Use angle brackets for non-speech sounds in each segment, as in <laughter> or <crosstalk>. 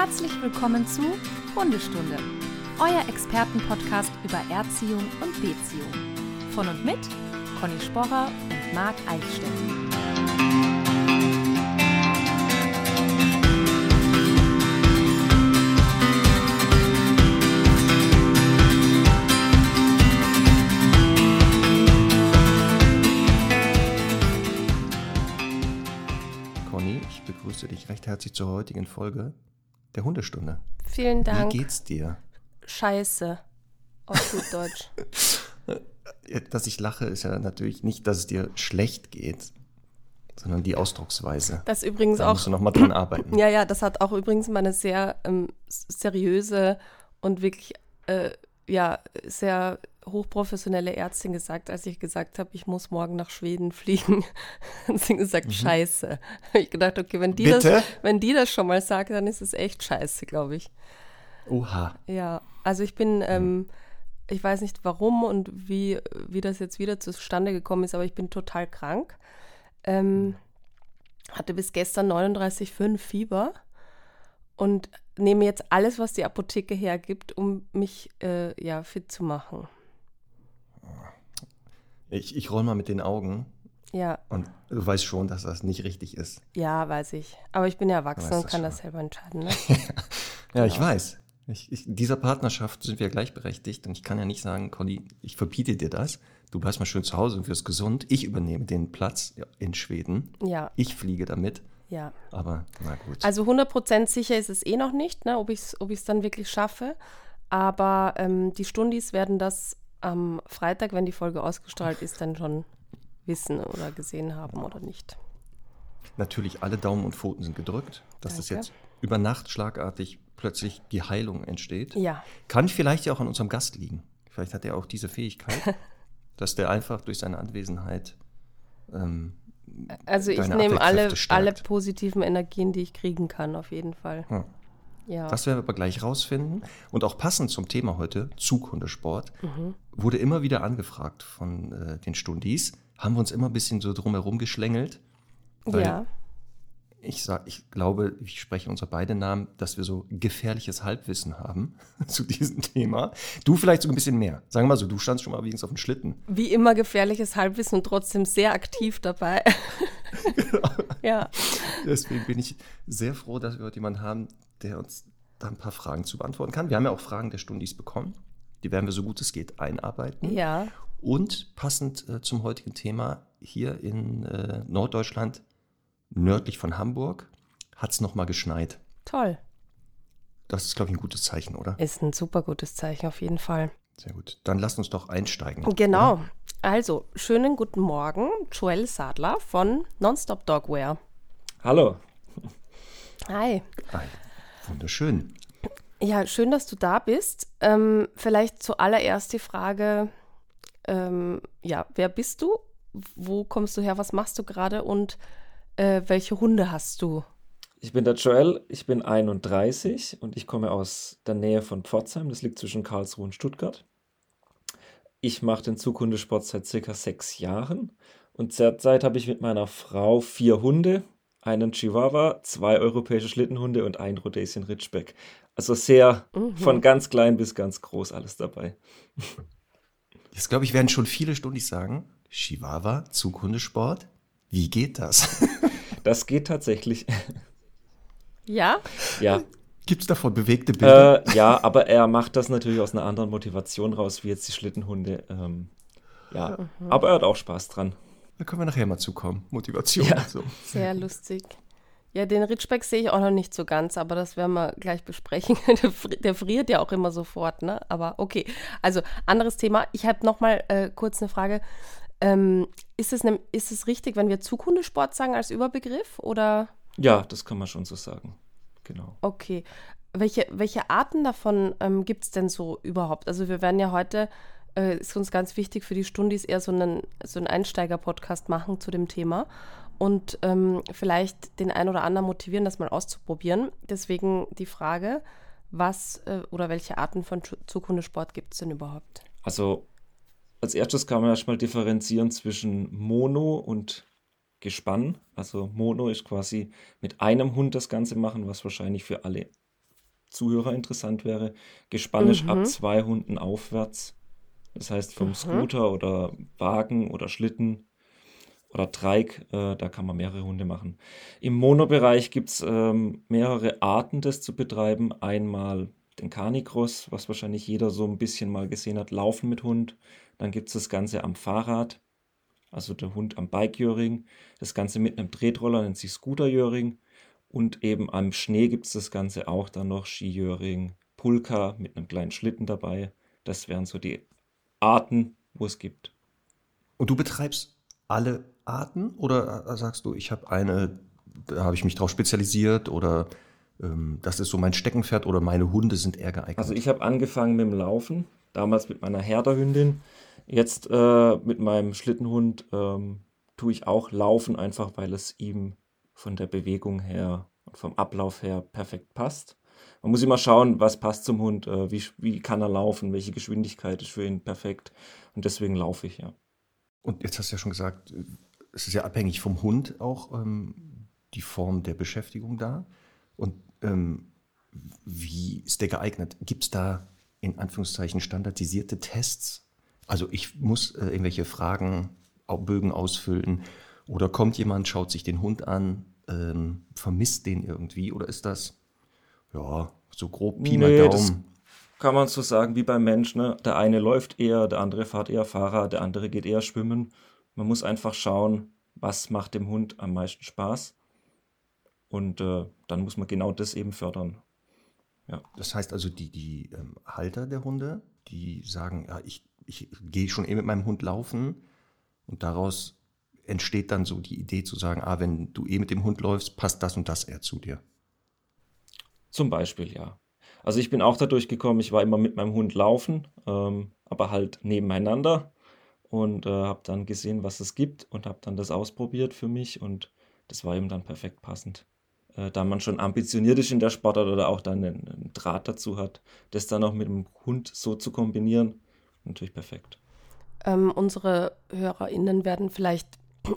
Herzlich willkommen zu Hundestunde, euer Expertenpodcast über Erziehung und Beziehung. Von und mit Conny Sporrer und Marc Eichstätt. Conny, ich begrüße dich recht herzlich zur heutigen Folge der Hundestunde. Vielen Dank. Wie geht's dir? Scheiße. Auf gut Deutsch. <laughs> Dass ich lache, ist ja natürlich nicht, dass es dir schlecht geht, sondern die Ausdrucksweise. Das übrigens Da auch. musst du nochmal dran arbeiten. <clears throat> Ja, ja, das hat auch übrigens mal eine sehr ähm, seriöse und wirklich, äh, ja, sehr hochprofessionelle Ärztin gesagt, als ich gesagt habe, ich muss morgen nach Schweden fliegen. <laughs> Hat sie gesagt, scheiße. Habe ich gedacht, okay, wenn die, das, Mhm. Wenn die das schon mal sagt, dann ist es echt scheiße, glaube ich. Oha. Ja, also ich bin, ähm, ich weiß nicht warum und wie, wie das jetzt wieder zustande gekommen ist, aber ich bin total krank. Ähm, hatte bis gestern 39,5 Fieber und nehme jetzt alles, was die Apotheke hergibt, um mich äh, ja, fit zu machen. Ich, ich roll mal mit den Augen Ja, und du weißt schon, dass das nicht richtig ist. ja, weiß ich. Aber ich bin ja erwachsen und kann schon. das selber entscheiden. Ne? <laughs> Ja, ich Genau. weiß. Ich, ich, in dieser Partnerschaft sind wir gleichberechtigt und ich kann ja nicht sagen, Conny, ich verbiete dir das. Du bleibst mal schön zu Hause und wirst gesund. Ich übernehme den Platz in Schweden. Ja, Ich fliege damit. ja. Aber na gut. Also 100% sicher ist es eh noch nicht, ne, ob ich es ob ich's dann wirklich schaffe. Aber ähm, die Stundis werden das am Freitag, wenn die Folge ausgestrahlt ist, dann schon wissen oder gesehen haben oder nicht. Natürlich, alle Daumen und Pfoten sind gedrückt, dass es Danke. jetzt über Nacht schlagartig plötzlich die Heilung entsteht. Ja, Kann vielleicht ja auch an unserem Gast liegen. Vielleicht hat er auch diese Fähigkeit, <laughs> dass der einfach durch seine Anwesenheit ähm, also ich nehme alle, alle positiven Energien, die ich kriegen kann, auf jeden Fall. Hm. Ja, Das werden wir aber gleich rausfinden. Und auch passend zum Thema heute, Zughundesport, Mhm. wurde immer wieder angefragt von äh, den Stundis. Haben wir uns immer ein bisschen so drumherum geschlängelt. weil ja. Ich, sag, ich glaube, ich spreche unser beide Namen, dass wir so gefährliches Halbwissen haben <laughs> zu diesem Thema. Du vielleicht sogar ein bisschen mehr. Sagen wir mal so, du standst schon mal wenigstens auf dem Schlitten. Wie immer gefährliches Halbwissen und trotzdem sehr aktiv dabei. <laughs> <laughs> ja, Deswegen bin ich sehr froh, dass wir heute jemanden haben, der uns da ein paar Fragen zu beantworten kann. Wir haben ja auch Fragen der Stundis bekommen. Die werden wir so gut es geht einarbeiten. ja. Und passend äh, zum heutigen Thema hier in äh, Norddeutschland, nördlich von Hamburg, hat es nochmal geschneit. Toll. Das ist, glaube ich, ein gutes Zeichen, oder? Ist ein super gutes Zeichen auf jeden Fall. Sehr gut. Dann lasst uns doch einsteigen. Genau. Also, schönen guten Morgen, Joel Sadler von Nonstop Dogwear. Hallo. Hi. Ah, wunderschön. Ja, schön, dass du da bist. Ähm, vielleicht zuallererst die Frage, ähm, ja, wer bist du? Wo kommst du her? Was machst du gerade? Und äh, welche Hunde hast du? Ich bin der Joel, ich bin 31 und ich komme aus der Nähe von Pforzheim. Das liegt zwischen Karlsruhe und Stuttgart. Ich mache den Zughundesport seit circa sechs Jahren und derzeit habe ich mit meiner Frau vier Hunde, einen Chihuahua, zwei europäische Schlittenhunde und einen Rhodesian Ridgeback. Also sehr von ganz klein bis ganz groß alles dabei. Jetzt, glaube ich, werden schon viele Stundis sagen, Chihuahua, Zughundesport, wie geht das? <laughs> Das geht tatsächlich. <laughs> Ja? ja, Gibt es davon bewegte Bilder? Äh, ja, aber er macht das natürlich aus einer anderen Motivation raus, wie jetzt die Schlittenhunde. Ähm, ja, aber er hat auch Spaß dran. da können wir nachher mal zukommen. Motivation. Ja. So. Sehr lustig. Ja, den Ridgeback sehe ich auch noch nicht so ganz, aber das werden wir gleich besprechen. <laughs> Der, fri- der friert ja auch immer sofort, ne? Aber okay. Also, anderes Thema. Ich habe noch mal äh, kurz eine Frage. Ähm, ist, es ne, ist es richtig, wenn wir Zughundesport sagen als Überbegriff? Oder Ja, das kann man schon so sagen. Genau. okay. Welche, welche Arten davon ähm, gibt es denn so überhaupt? Also, wir werden ja heute, äh, ist uns ganz wichtig für die Stundis, eher so einen, so einen Einsteiger-Podcast machen zu dem Thema und ähm, vielleicht den einen oder anderen motivieren, das mal auszuprobieren. Deswegen die Frage, was äh, oder welche Arten von Zu- Zughundesport gibt es denn überhaupt? Also, als erstes kann man erstmal differenzieren zwischen Mono und Gespann. Also, Mono ist quasi mit einem Hund das Ganze machen, was wahrscheinlich für alle Zuhörer interessant wäre, Gespann ist ab Mhm. zwei Hunden aufwärts. Das heißt vom Mhm. Scooter oder Wagen oder Schlitten oder Trike, äh, da kann man mehrere Hunde machen. Im Monobereich gibt es ähm, mehrere Arten, das zu betreiben. Einmal den Canicross, was wahrscheinlich jeder so ein bisschen mal gesehen hat, Laufen mit Hund. Dann gibt es das Ganze am Fahrrad, also der Hund am Bikejöring. Das Ganze mit einem Tretroller nennt sich Scooterjöring. Und eben am Schnee gibt es das Ganze auch dann noch Skijöring, Pulka mit einem kleinen Schlitten dabei. Das wären so die Arten, wo es gibt. Und du betreibst alle Arten oder äh, sagst du, ich habe eine, da habe ich mich drauf spezialisiert oder ähm, das ist so mein Steckenpferd oder meine Hunde sind eher geeignet? Also ich habe angefangen mit dem Laufen, damals mit meiner Herderhündin. Jetzt äh, mit meinem Schlittenhund ähm, tue ich auch Laufen, einfach weil es ihm von der Bewegung her und vom Ablauf her perfekt passt. Man muss immer schauen, was passt zum Hund, äh, wie, wie kann er laufen, welche Geschwindigkeit ist für ihn perfekt. Und deswegen laufe ich, ja. Und jetzt hast du ja schon gesagt, es ist ja abhängig vom Hund auch ähm, die Form der Beschäftigung da. Und ähm, wie ist der geeignet? Gibt es da in Anführungszeichen standardisierte Tests? Also ich muss äh, irgendwelche Fragen, Bögen ausfüllen oder kommt jemand, schaut sich den Hund an, ähm, vermisst den irgendwie oder ist das ja so grob Pi mal Nee, Daumen? kann man so sagen wie beim Mensch. Ne? Der eine läuft eher, der andere fährt eher Fahrrad, der andere geht eher schwimmen. Man muss einfach schauen, was macht dem Hund am meisten Spaß. Und äh, dann muss man genau das eben fördern. Das heißt also, die, die ähm, Halter der Hunde, die sagen, ja, ich, ich gehe schon eh mit meinem Hund laufen und daraus entsteht dann so die Idee zu sagen, ah, wenn du eh mit dem Hund läufst, passt das und das eher zu dir. Zum Beispiel, ja. Also ich bin auch dadurch gekommen, ich war immer mit meinem Hund laufen, ähm, aber halt nebeneinander und äh, habe dann gesehen, was es gibt und habe dann das ausprobiert für mich und das war eben dann perfekt passend. Äh, da man schon ambitioniert ist in der Sportart oder auch dann einen, einen Draht dazu hat, das dann auch mit dem Hund so zu kombinieren, natürlich perfekt. Ähm, unsere HörerInnen werden vielleicht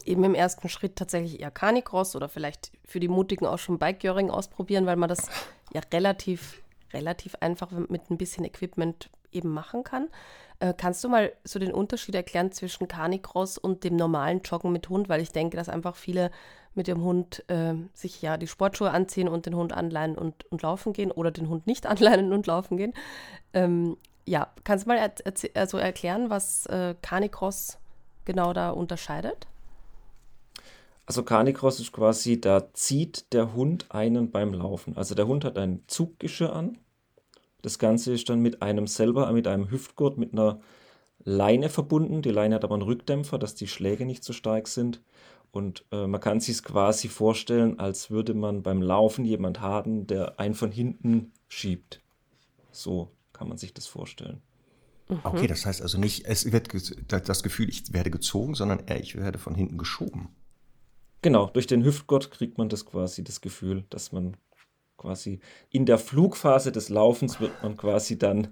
eben im ersten Schritt tatsächlich eher Canicross oder vielleicht für die Mutigen auch schon Bikejöring ausprobieren, weil man das ja relativ, relativ einfach mit ein bisschen Equipment eben machen kann. Äh, kannst du mal so den Unterschied erklären zwischen Canicross und dem normalen Joggen mit Hund? Weil ich denke, dass einfach viele mit dem Hund äh, sich ja die Sportschuhe anziehen und den Hund anleihen und, und laufen gehen oder den Hund nicht <laughs> anleihen und laufen gehen. Ähm, ja, kannst du mal er also erklären, was äh, Canicross genau da unterscheidet? Also Canicross ist quasi, da zieht der Hund einen beim Laufen. Also der Hund hat ein Zuggeschirr an. Das Ganze ist dann mit einem selber, mit einem Hüftgurt, mit einer Leine verbunden. Die Leine hat aber einen Rückdämpfer, dass die Schläge nicht so stark sind. Und äh, man kann sich es quasi vorstellen, als würde man beim Laufen jemand haben, der einen von hinten schiebt. So kann man sich das vorstellen. Okay, das heißt also nicht, es wird das Gefühl, ich werde gezogen, sondern eher, ich werde von hinten geschoben. Genau, durch den Hüftgurt kriegt man das quasi das Gefühl, dass man quasi in der Flugphase des Laufens wird man quasi dann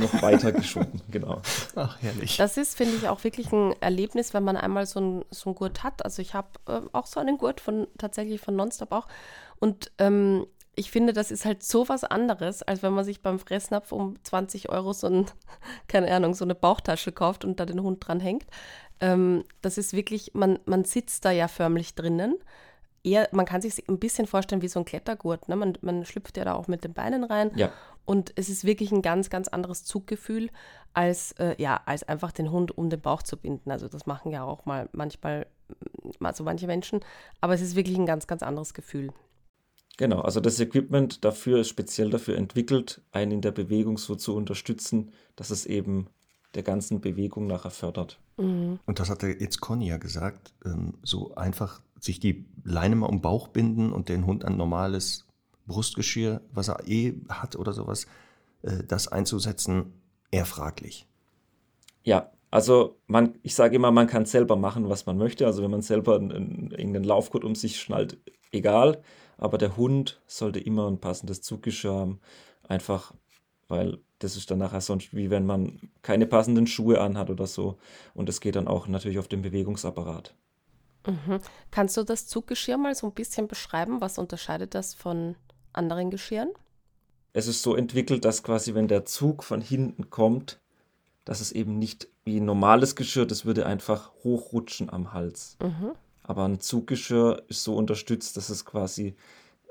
noch weiter geschoben. <laughs> Genau. Ach, herrlich. Das ist, finde ich, auch wirklich ein Erlebnis, wenn man einmal so einen so einen Gurt hat. Also ich habe äh, auch so einen Gurt von tatsächlich von Nonstop auch. Und ähm, ich finde, das ist halt so was anderes, als wenn man sich beim Fressnapf um 20 Euro so ein, <laughs> keine Ahnung, so eine Bauchtasche kauft und da den Hund dran hängt. Ähm, das ist wirklich, man, man sitzt da ja förmlich drinnen. Eher, man kann sich ein bisschen vorstellen wie so ein Klettergurt. Ne? Man, man schlüpft ja da auch mit den Beinen rein. Ja, Und es ist wirklich ein ganz, ganz anderes Zuggefühl, als, äh, ja, als einfach den Hund um den Bauch zu binden. Also das machen ja auch mal manchmal, also manche Menschen. Aber es ist wirklich ein ganz, ganz anderes Gefühl. Genau. Also das Equipment dafür ist speziell dafür entwickelt, einen in der Bewegung so zu unterstützen, dass es eben der ganzen Bewegung nachher fördert. Mhm. Und das hatte jetzt Conny ja gesagt, ähm, so einfach sich die Leine mal um den Bauch binden und den Hund ein normales Brustgeschirr, was er eh hat oder sowas, äh, das einzusetzen, eher fraglich. Ja, also man, ich sage immer, man kann selber machen, was man möchte. Also wenn man selber einen, einen, irgendeinen Laufgurt um sich schnallt, egal. Aber der Hund sollte immer ein passendes Zuggeschirr haben. Einfach, weil das ist dann nachher sonst wie wenn man keine passenden Schuhe anhat oder so. Und es geht dann auch natürlich auf den Bewegungsapparat. Mhm. Kannst du das Zuggeschirr mal so ein bisschen beschreiben? Was unterscheidet das von anderen Geschirren? es ist so entwickelt, dass quasi, wenn der Zug von hinten kommt, dass es eben nicht wie ein normales Geschirr, das würde einfach hochrutschen am Hals. Mhm. Aber ein Zuggeschirr ist so unterstützt, dass es quasi,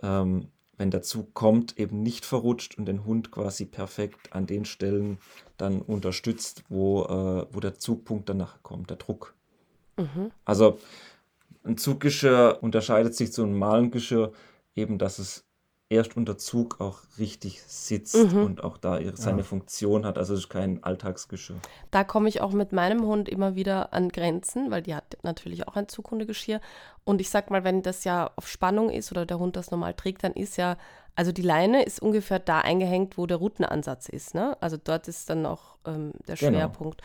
ähm, wenn der Zug kommt, eben nicht verrutscht und den Hund quasi perfekt an den Stellen dann unterstützt, wo, äh, wo der Zugpunkt danach kommt, der Druck. Mhm. Also ein Zuggeschirr unterscheidet sich zu einem normalen Geschirr eben, dass es erst unter Zug auch richtig sitzt Mhm. und auch da ihre, seine Funktion hat. Also es ist kein Alltagsgeschirr. Da komme ich auch mit meinem Hund immer wieder an Grenzen, weil die hat natürlich auch ein Zughundegeschirr. Und ich sag mal, wenn das ja auf Spannung ist oder der Hund das normal trägt, dann ist ja, also die Leine ist ungefähr da eingehängt, wo der Routenansatz ist. Ne? Also dort ist dann auch ähm, der Genau. Schwerpunkt.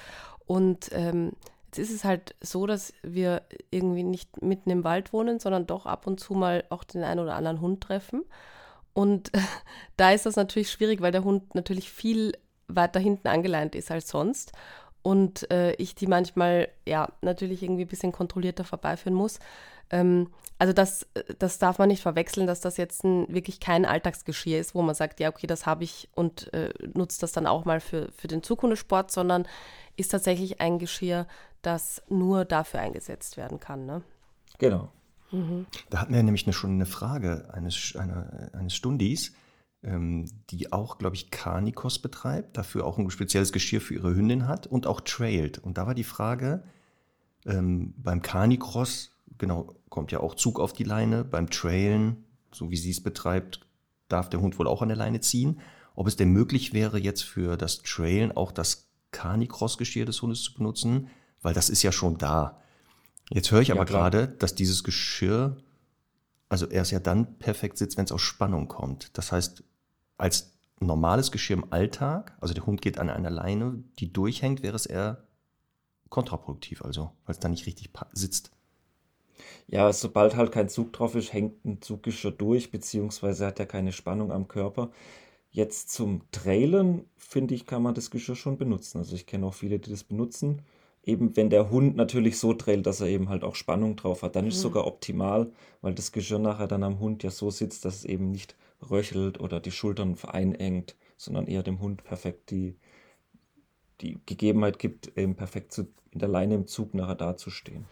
Und ähm, jetzt ist es halt so, dass wir irgendwie nicht mitten im Wald wohnen, sondern doch ab und zu mal auch den einen oder anderen Hund treffen. Und <laughs> da ist das natürlich schwierig, weil der Hund natürlich viel weiter hinten angeleint ist als sonst. Und äh, ich die manchmal, ja, natürlich irgendwie ein bisschen kontrollierter vorbeiführen muss. Ähm, also das, das darf man nicht verwechseln, dass das jetzt ein, wirklich kein Alltagsgeschirr ist, wo man sagt, ja, okay, das habe ich und äh, nutze das dann auch mal für, für den Zukunftssport, sondern ist tatsächlich ein Geschirr, das nur dafür eingesetzt werden kann. Ne? Genau. Da hatten wir nämlich eine, schon eine Frage eines, einer, eines Stundis, ähm, die auch, glaube ich, Carnicos betreibt, dafür auch ein spezielles Geschirr für ihre Hündin hat und auch trailt. Und da war die Frage, ähm, beim Carnicross, genau, kommt ja auch Zug auf die Leine, beim Trailen, so wie sie es betreibt, darf der Hund wohl auch an der Leine ziehen. Ob es denn möglich wäre, jetzt für das Trailen auch das Carnicross-Geschirr des Hundes zu benutzen, weil das ist ja schon da. Jetzt höre ich aber gerade, dass dieses Geschirr, also er es ja dann perfekt sitzt, wenn es aus Spannung kommt. Das heißt, als normales Geschirr im Alltag, also der Hund geht an einer Leine, die durchhängt, wäre es eher kontraproduktiv, also, weil es dann nicht richtig sitzt. Ja, sobald halt kein Zug drauf ist, hängt ein Zuggeschirr durch, beziehungsweise hat er keine Spannung am Körper. Jetzt zum Trailen, finde ich, kann man das Geschirr schon benutzen. Also ich kenne auch viele, die das benutzen. Eben wenn der Hund natürlich so trailt, dass er eben halt auch Spannung drauf hat, dann ist es sogar optimal, weil das Geschirr nachher dann am Hund ja so sitzt, dass es eben nicht röchelt oder die Schultern vereinengt, sondern eher dem Hund perfekt die, die Gegebenheit gibt, eben perfekt zu, in der Leine im Zug nachher dazustehen.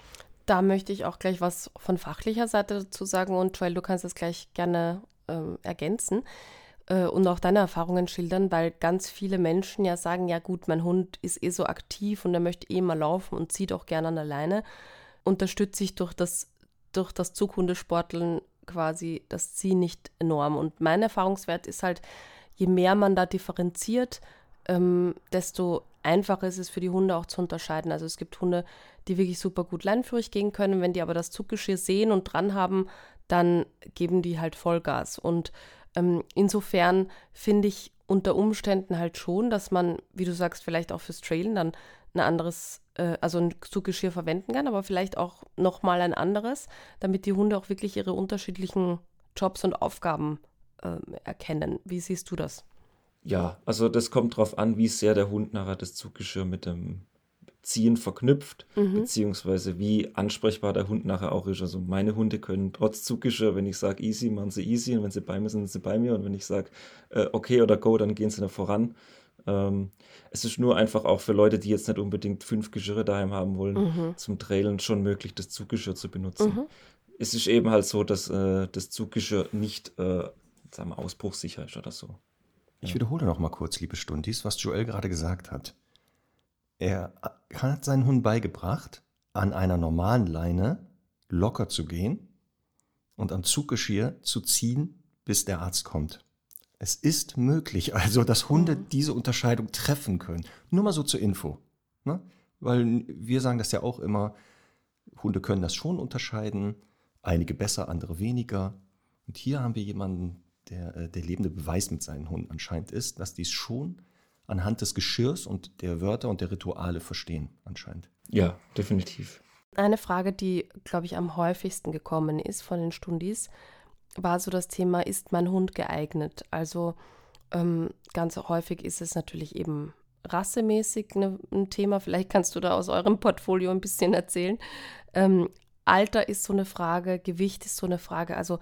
Da möchte ich auch gleich was von fachlicher Seite dazu sagen und Joel, du kannst das gleich gerne ähm, ergänzen äh, und auch deine Erfahrungen schildern, weil ganz viele Menschen ja sagen, ja gut, mein Hund ist eh so aktiv und er möchte eh mal laufen und zieht auch gerne an der Leine. Unterstütze ich durch das, durch das Zughundesporteln quasi das Ziehen nicht enorm. Und mein Erfahrungswert ist halt, je mehr man da differenziert, ähm, desto einfacher ist es für die Hunde auch zu unterscheiden. Also es gibt Hunde, die wirklich super gut leinführig gehen können. Wenn die aber das Zuggeschirr sehen und dran haben, dann geben die halt Vollgas. Und ähm, insofern finde ich unter Umständen halt schon, dass man, wie du sagst, vielleicht auch fürs Trailen dann ein anderes, äh, also ein Zuggeschirr verwenden kann, aber vielleicht auch nochmal ein anderes, damit die Hunde auch wirklich ihre unterschiedlichen Jobs und Aufgaben ähm, erkennen. Wie siehst du das? Ja, also das kommt drauf an, wie sehr der Hund nachher das Zuggeschirr mit dem Ziehen verknüpft, beziehungsweise wie ansprechbar der Hund nachher auch ist. Also meine Hunde können trotz Zuggeschirr, wenn ich sage easy, machen sie easy und wenn sie bei mir sind, sind sie bei mir und wenn ich sage äh, okay oder go, dann gehen sie da voran. Ähm, es ist nur einfach auch für Leute, die jetzt nicht unbedingt fünf Geschirre daheim haben wollen, zum Trailen schon möglich, das Zuggeschirr zu benutzen. Es ist eben halt so, dass äh, das Zuggeschirr nicht, äh, sagen wir, ausbruchssicher ist oder so. Ich wiederhole noch mal kurz, liebe Stundis, was Joel gerade gesagt hat. Er hat seinen Hund beigebracht, an einer normalen Leine locker zu gehen und am Zuggeschirr zu ziehen, bis der Arzt kommt. Es ist möglich, also, dass Hunde diese Unterscheidung treffen können. Nur mal so zur Info. Ne? Weil wir sagen das ja auch immer, Hunde können das schon unterscheiden, einige besser, andere weniger. Und hier haben wir jemanden, der äh, der lebende Beweis mit seinen Hunden anscheinend ist, dass die es schon anhand des Geschirrs und der Wörter und der Rituale verstehen, anscheinend. Ja, definitiv. Eine Frage, die, glaube ich, am häufigsten gekommen ist von den Stundis, war so das Thema, ist mein Hund geeignet? Also ähm, ganz häufig ist es natürlich eben rassemäßig ne, ein Thema. Vielleicht kannst du da aus eurem Portfolio ein bisschen erzählen. Ähm, Alter ist so eine Frage, Gewicht ist so eine Frage. Also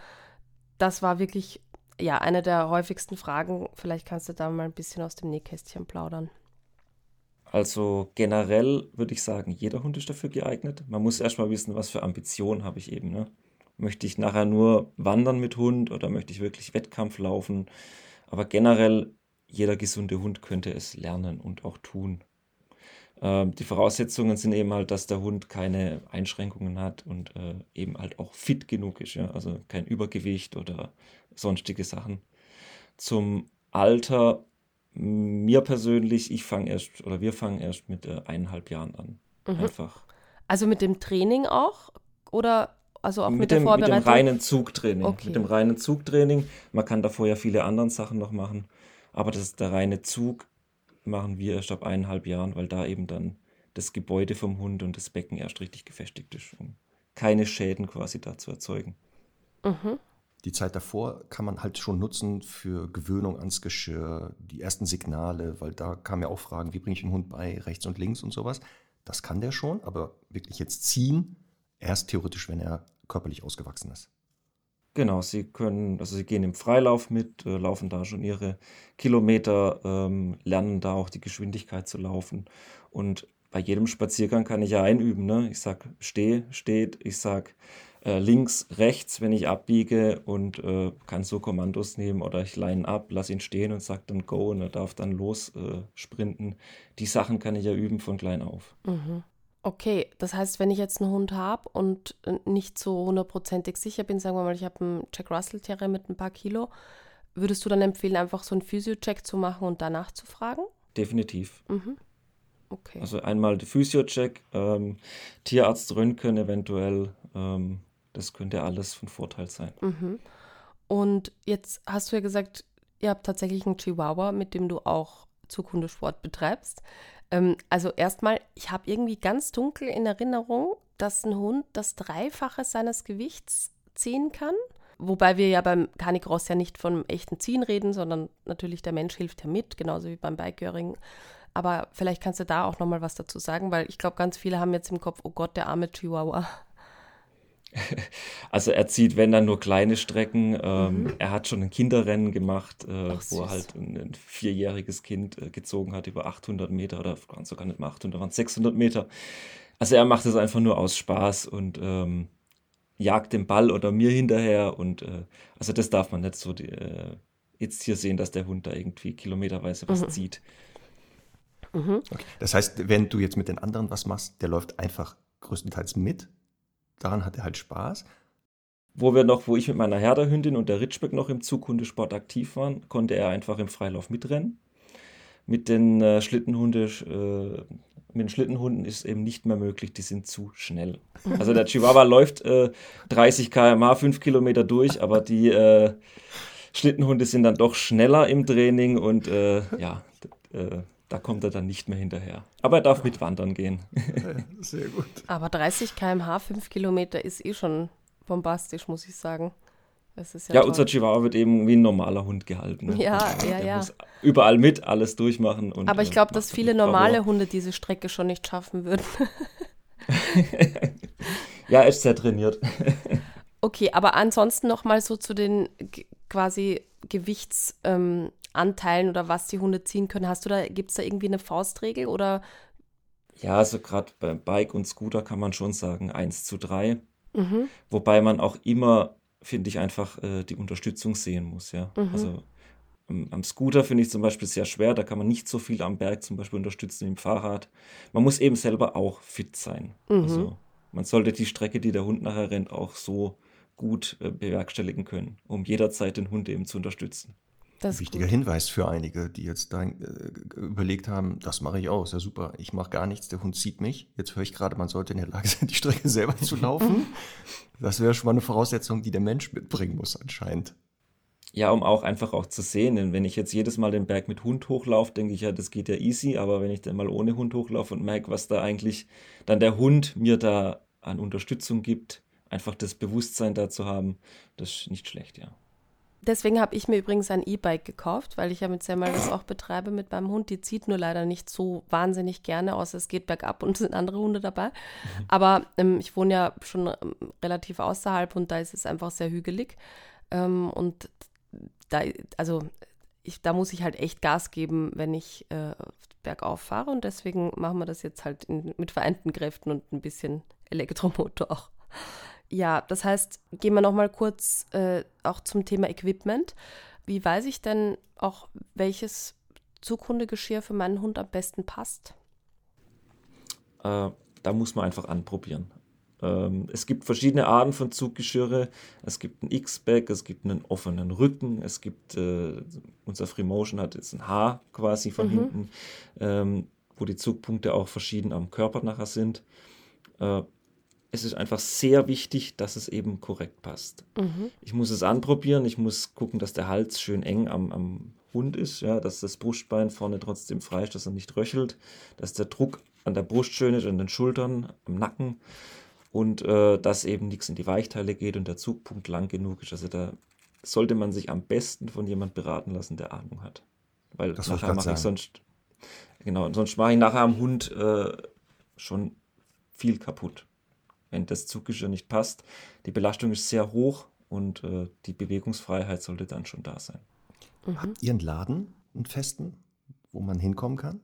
das war wirklich ja, eine der häufigsten Fragen. Vielleicht kannst du da mal ein bisschen aus dem Nähkästchen plaudern. Also generell würde ich sagen, jeder Hund ist dafür geeignet. Man muss erstmal wissen, was für Ambitionen habe ich eben. Ne? Möchte ich nachher nur wandern mit Hund oder möchte ich wirklich Wettkampf laufen? Aber generell, jeder gesunde Hund könnte es lernen und auch tun. Ähm, die Voraussetzungen sind eben halt, dass der Hund keine Einschränkungen hat und äh, eben halt auch fit genug ist. Ja? Also kein Übergewicht oder sonstige Sachen. Zum Alter mir persönlich, ich fange erst oder wir fangen erst mit äh, eineinhalb Jahren an. Mhm. Einfach. Also mit dem Training auch? Oder also auch mit, mit der dem, Vorbereitung? Mit dem reinen Zugtraining. Okay. Mit dem reinen Zugtraining. Man kann davor ja viele andere Sachen noch machen. Aber das ist der reine Zug machen wir erst ab eineinhalb Jahren, weil da eben dann das Gebäude vom Hund und das Becken erst richtig gefestigt ist, um keine Schäden quasi da zu erzeugen. Mhm. Die Zeit davor kann man halt schon nutzen für Gewöhnung ans Geschirr, die ersten Signale, weil da kamen ja auch Fragen, wie bringe ich den Hund bei, rechts und links und sowas. Das kann der schon, aber wirklich jetzt ziehen, erst theoretisch, wenn er körperlich ausgewachsen ist. Genau, sie können, also sie gehen im Freilauf mit, äh, laufen da schon ihre Kilometer, ähm, lernen da auch die Geschwindigkeit zu laufen. Und bei jedem Spaziergang kann ich ja einüben. Ne? Ich sag steh, steht, ich sag äh, links, rechts, wenn ich abbiege und äh, kann so Kommandos nehmen oder ich line ab, lass ihn stehen und sag dann go und er darf dann los äh, sprinten. Die Sachen kann ich ja üben von klein auf. Mhm. Okay, das heißt, wenn ich jetzt einen Hund habe und nicht so hundertprozentig sicher bin, sagen wir mal, ich habe einen Jack Russell Terrier mit ein paar Kilo, würdest du dann empfehlen, einfach so einen Physio-Check zu machen und danach zu fragen? Definitiv. Mhm. Okay. Also einmal der Physio-Check, ähm, Tierarzt Röntgen eventuell, ähm, das könnte alles von Vorteil sein. Mhm. Und jetzt hast du ja gesagt, ihr habt tatsächlich einen Chihuahua, mit dem du auch Zughundesport betreibst. Ähm, also erstmal, ich habe irgendwie ganz dunkel in Erinnerung, dass ein Hund das Dreifache seines Gewichts ziehen kann. Wobei wir ja beim Canicross ja nicht von echten Ziehen reden, sondern natürlich der Mensch hilft ja mit, genauso wie beim Bikeuring. Aber vielleicht kannst du da auch nochmal was dazu sagen, weil ich glaube, ganz viele haben jetzt im Kopf, oh Gott, der arme Chihuahua. Also er zieht, wenn dann nur kleine Strecken. Ähm, mhm. Er hat schon ein Kinderrennen gemacht, äh, Ach, wo er halt ein, ein vierjähriges Kind äh, gezogen hat über 800 Meter oder sogar nicht mal 800, waren 600 Meter. Also er macht es einfach nur aus Spaß und ähm, jagt den Ball oder mir hinterher. Und äh, also das darf man nicht so die, äh, jetzt hier sehen, dass der Hund da irgendwie kilometerweise was Mhm. zieht. Mhm. Okay. Das heißt, wenn du jetzt mit den anderen was machst, der läuft einfach größtenteils mit. Daran hat er halt Spaß. Wo wir noch, wo ich mit meiner Herderhündin und der Ritschbeck noch im Zughundesport aktiv waren, konnte er einfach im Freilauf mitrennen. Mit den äh, Schlittenhunde, äh, mit den Schlittenhunden ist eben nicht mehr möglich, die sind zu schnell. Also der Chihuahua läuft äh, 30 km/h, 5 Kilometer durch, aber die äh, Schlittenhunde sind dann doch schneller im Training und äh, ja, äh, da kommt er dann nicht mehr hinterher. Aber er darf mit wandern gehen. Sehr gut. Aber 30 km/h, 5 Kilometer ist eh schon bombastisch, muss ich sagen. Das ist ja, Ja, unser Chihuahua wird eben wie ein normaler Hund gehalten. Ne? Ja, äh, ja, der ja. muss überall mit, alles durchmachen. Und, Aber ich äh, glaube, dass macht viele normale Hunde diese Strecke schon nicht schaffen würden. <laughs> Ja, er ist sehr trainiert. Okay, aber ansonsten noch mal so zu den quasi Gewichtsanteilen ähm, Anteilen oder was die Hunde ziehen können. Hast du da, gibt es da irgendwie eine Faustregel oder? Ja, also gerade beim Bike und Scooter kann man schon sagen 1 zu 3. Mhm. Wobei man auch immer, finde ich, einfach äh, die Unterstützung sehen muss. Ja? Mhm. Also am, am Scooter finde ich zum Beispiel sehr schwer. Da kann man nicht so viel am Berg zum Beispiel unterstützen wie im Fahrrad. Man muss eben selber auch fit sein. Mhm. Also man sollte die Strecke, die der Hund nachher rennt, auch so gut äh, bewerkstelligen können, um jederzeit den Hund eben zu unterstützen. Das ist Wichtiger gut. Hinweis für einige, die jetzt da äh, überlegt haben, das mache ich auch, ist ja super, ich mache gar nichts, der Hund zieht mich. Jetzt höre ich gerade, man sollte in der Lage sein, <laughs> die Strecke selber zu laufen. <laughs> Das wäre schon mal eine Voraussetzung, die der Mensch mitbringen muss anscheinend. Ja, um auch einfach auch zu sehen, denn wenn ich jetzt jedes Mal den Berg mit Hund hochlaufe, denke ich ja, das geht ja easy, aber wenn ich dann mal ohne Hund hochlaufe und merke, was da eigentlich dann der Hund mir da an Unterstützung gibt, einfach das Bewusstsein da zu haben, das ist nicht schlecht, ja. Deswegen habe ich mir übrigens ein E-Bike gekauft, weil ich ja mit Semmel das auch betreibe mit meinem Hund. Die zieht nur leider nicht so wahnsinnig gerne, außer es geht bergab und es <laughs> sind andere Hunde dabei. Aber ähm, ich wohne ja schon ähm, relativ außerhalb und da ist es einfach sehr hügelig. Ähm, und da, also ich, da muss ich halt echt Gas geben, wenn ich äh, bergauf fahre und deswegen machen wir das jetzt halt in, mit vereinten Kräften und ein bisschen Elektromotor auch. Ja, das heißt, gehen wir nochmal kurz äh, auch zum Thema Equipment. Wie weiß ich denn auch, welches Zukundegeschirr für meinen Hund am besten passt? Äh, da muss man einfach anprobieren. Ähm, es gibt verschiedene Arten von Zuggeschirre. Es gibt ein X-Back, es gibt einen offenen Rücken, es gibt, äh, unser Freemotion hat jetzt ein Haar quasi von mhm. hinten, ähm, wo die Zugpunkte auch verschieden am Körper nachher sind. Es ist einfach sehr wichtig, dass es eben korrekt passt. Mhm. Ich muss es anprobieren, ich muss gucken, dass der Hals schön eng am, am Hund ist, ja, dass das Brustbein vorne trotzdem frei ist, dass er nicht röchelt, dass der Druck an der Brust schön ist, an den Schultern, am Nacken und äh, dass eben nichts in die Weichteile geht und der Zugpunkt lang genug ist. Also da sollte man sich am besten von jemand beraten lassen, der Ahnung hat. Weil das nachher mache ich sonst, genau, sonst mache ich nachher am Hund äh, schon viel kaputt. Wenn das Zuggeschirr nicht passt, die Belastung ist sehr hoch und äh, die Bewegungsfreiheit sollte dann schon da sein. Mhm. Habt ihr einen Laden, einen festen, wo man hinkommen kann?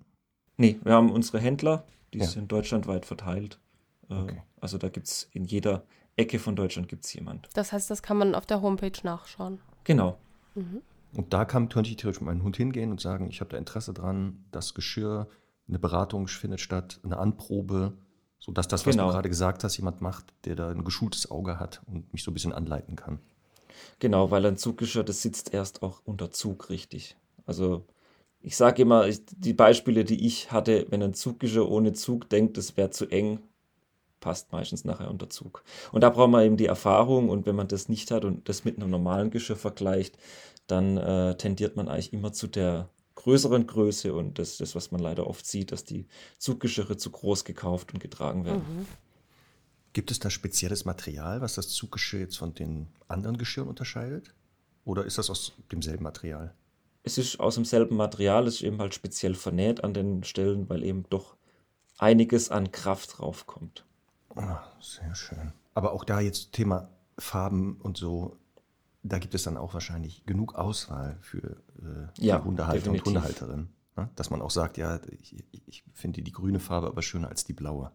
Nee, wir haben unsere Händler, die ja. sind deutschlandweit verteilt. Äh, okay. Also da gibt es in jeder Ecke von Deutschland gibt es jemand. Das heißt, das kann man auf der Homepage nachschauen. Genau. Mhm. Und da kann, könnte ich theoretisch mit meinem Hund hingehen und sagen, ich habe da Interesse dran, das Geschirr, eine Beratung findet statt, eine Anprobe, sodass das, was genau. du gerade gesagt hast, jemand macht, der da ein geschultes Auge hat und mich so ein bisschen anleiten kann. Genau, weil ein Zuggeschirr, das sitzt erst auch unter Zug richtig. Also ich sage immer, die Beispiele, die ich hatte, wenn ein Zuggeschirr ohne Zug denkt, das wäre zu eng, passt meistens nachher unter Zug. Und da braucht man eben die Erfahrung und wenn man das nicht hat und das mit einem normalen Geschirr vergleicht, dann äh, tendiert man eigentlich immer zu der größeren Größe und das ist das, was man leider oft sieht, dass die Zuggeschirre zu groß gekauft und getragen werden. Mhm. Gibt es da spezielles Material, was das Zuggeschirr jetzt von den anderen Geschirren unterscheidet? Oder ist das aus demselben Material? Es ist aus demselben Material, es ist eben halt speziell vernäht an den Stellen, weil eben doch einiges an Kraft draufkommt. Oh, sehr schön. Aber auch da jetzt Thema Farben und so, da gibt es dann auch wahrscheinlich genug Auswahl für, äh, ja, Hundehalter definitiv. und Hundehalterinnen. Ne? Dass man auch sagt, ja, ich, ich finde die grüne Farbe aber schöner als die blaue.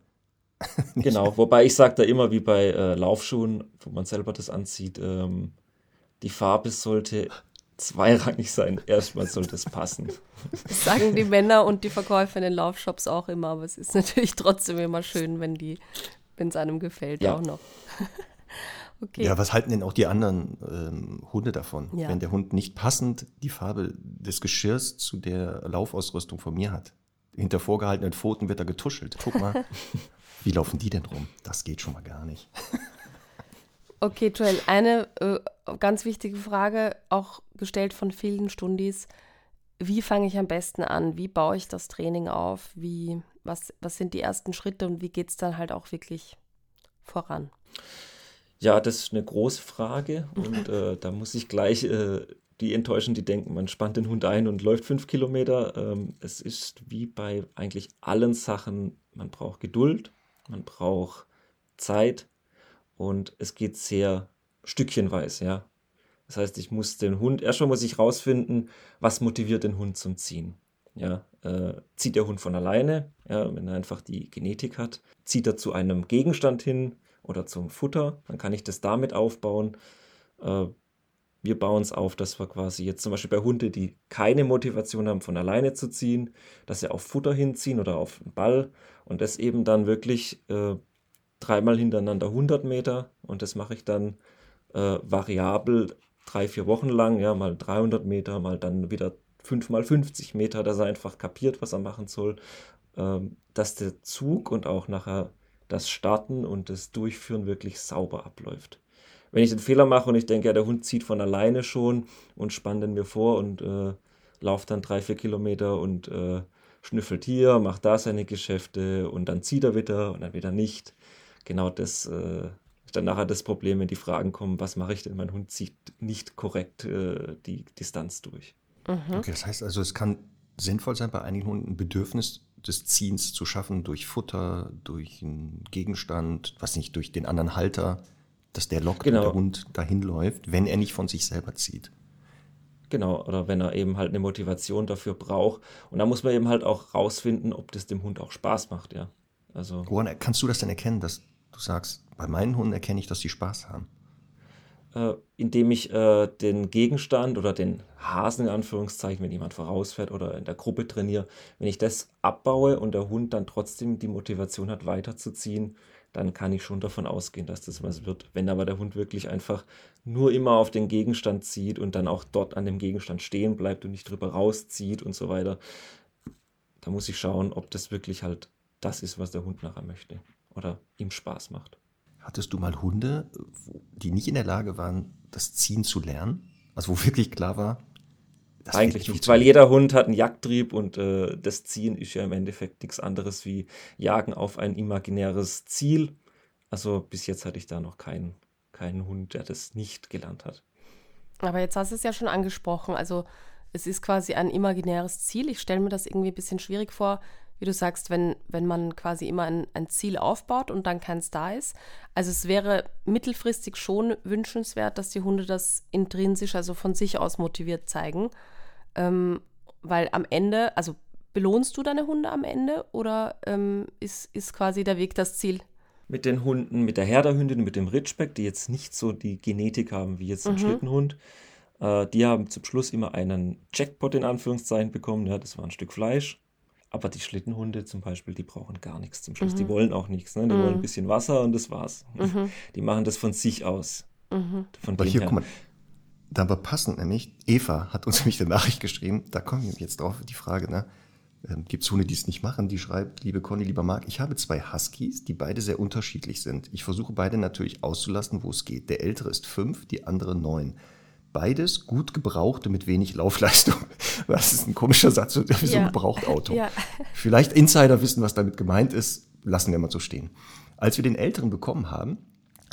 <laughs> genau, wobei ich sage da immer wie bei äh, Laufschuhen, wo man selber das anzieht, ähm, die Farbe sollte zweirangig sein. Erstmal sollte es passen. Das sagen die Männer und die Verkäufer in den Laufshops auch immer, aber es ist natürlich trotzdem immer schön, wenn die wenn es einem gefällt, ja. auch noch. Okay. Ja, was halten denn auch die anderen ähm, Hunde davon, ja. wenn der Hund nicht passend die Farbe des Geschirrs zu der Laufausrüstung von mir hat? Hinter vorgehaltenen Pfoten wird er getuschelt. Guck mal, <laughs> wie laufen die denn rum? Das geht schon mal gar nicht. <laughs> Okay, Joel, eine äh, ganz wichtige Frage, auch gestellt von vielen Stundis. Wie fange ich am besten an? Wie baue ich das Training auf? Wie was, was sind die ersten Schritte und wie geht es dann halt auch wirklich voran? Ja, das ist eine große Frage und äh, da muss ich gleich äh, die enttäuschen, die denken, man spannt den Hund ein und läuft fünf Kilometer. Ähm, es ist wie bei eigentlich allen Sachen, man braucht Geduld, man braucht Zeit und es geht sehr stückchenweise, ja. Das heißt, ich muss den Hund, erstmal muss ich rausfinden, was motiviert den Hund zum Ziehen. Ja, äh, zieht der Hund von alleine, ja, wenn er einfach die Genetik hat, zieht er zu einem Gegenstand hin oder zum Futter, dann kann ich das damit aufbauen. Äh, wir bauen es auf, dass wir quasi jetzt zum Beispiel bei Hunden, die keine Motivation haben, von alleine zu ziehen, dass sie auf Futter hinziehen oder auf einen Ball und das eben dann wirklich äh, dreimal hintereinander 100 Meter und das mache ich dann äh, variabel drei, vier Wochen lang, ja, mal 300 Meter, mal dann wieder 5 mal 50 Meter, dass er einfach kapiert, was er machen soll, ähm, dass der Zug und auch nachher das Starten und das Durchführen wirklich sauber abläuft. Wenn ich den Fehler mache und ich denke, ja, der Hund zieht von alleine schon und spannt den mir vor und äh, lauft dann drei, vier Kilometer und äh, schnüffelt hier, macht da seine Geschäfte und dann zieht er wieder und dann wieder nicht. Genau das äh, ist dann nachher das Problem, wenn die Fragen kommen, was mache ich denn? Mein Hund zieht nicht korrekt äh, die Distanz durch. Mhm. Okay, das heißt also, es kann sinnvoll sein, bei einigen Hunden ein Bedürfnis des Ziehens zu schaffen durch Futter, durch einen Gegenstand, was nicht, durch den anderen Halter, dass der lockt genau. und der Hund dahin läuft, wenn er nicht von sich selber zieht. Genau, oder wenn er eben halt eine Motivation dafür braucht. Und da muss man eben halt auch rausfinden, ob das dem Hund auch Spaß macht, ja. Also. Woran kannst du das denn erkennen, dass du sagst, bei meinen Hunden erkenne ich, dass die Spaß haben? Äh, indem ich äh, den Gegenstand oder den Hasen in Anführungszeichen, wenn jemand vorausfährt oder in der Gruppe trainiere, wenn ich das abbaue und der Hund dann trotzdem die Motivation hat, weiterzuziehen, dann kann ich schon davon ausgehen, dass das was wird. Wenn aber der Hund wirklich einfach nur immer auf den Gegenstand zieht und dann auch dort an dem Gegenstand stehen bleibt und nicht drüber rauszieht und so weiter, da muss ich schauen, ob das wirklich halt das ist, was der Hund nachher möchte oder ihm Spaß macht. Hattest du mal Hunde, die nicht in der Lage waren, das Ziehen zu lernen? Also wo wirklich klar war, das Eigentlich nicht, weil jeder Hund hat einen Jagdtrieb und äh, das Ziehen ist ja im Endeffekt nichts anderes wie Jagen auf ein imaginäres Ziel. Also bis jetzt hatte ich da noch keinen, keinen Hund, der das nicht gelernt hat. Aber jetzt hast du es ja schon angesprochen. Also es ist quasi ein imaginäres Ziel. Ich stelle mir das irgendwie ein bisschen schwierig vor, wie du sagst, wenn, wenn man quasi immer ein, ein Ziel aufbaut und dann keins da ist. Also es wäre mittelfristig schon wünschenswert, dass die Hunde das intrinsisch, also von sich aus motiviert zeigen. Ähm, weil am Ende, also belohnst du deine Hunde am Ende oder ähm, ist, ist quasi der Weg das Ziel? Mit den Hunden, mit der Herderhündin mit dem Ridgeback, die jetzt nicht so die Genetik haben wie jetzt ein mhm. Schlittenhund, äh, die haben zum Schluss immer einen Jackpot in Anführungszeichen bekommen. Ja, das war ein Stück Fleisch. Aber die Schlittenhunde zum Beispiel, die brauchen gar nichts zum Schluss. Mhm. Die wollen auch nichts. Ne? Die mhm. wollen ein bisschen Wasser und das war's. Mhm. Die machen das von sich aus. Mhm. Von Aber hier, her. guck mal, da war passend nämlich, Eva hat uns <laughs> nämlich eine Nachricht geschrieben, da kommen wir jetzt drauf, die Frage, ne? Ähm, Gibt es Hunde, die es nicht machen? Die schreibt, liebe Conny, lieber Marc, ich habe zwei Huskies, die beide sehr unterschiedlich sind. Ich versuche beide natürlich auszulassen, wo es geht. Der ältere ist fünf, die andere neun. Beides gut gebrauchte mit wenig Laufleistung. <laughs> Das ist ein komischer Satz, wie so ein Gebrauchtauto. Ja. Vielleicht Insider wissen, was damit gemeint ist. Lassen wir mal so stehen. Als wir den Älteren bekommen haben,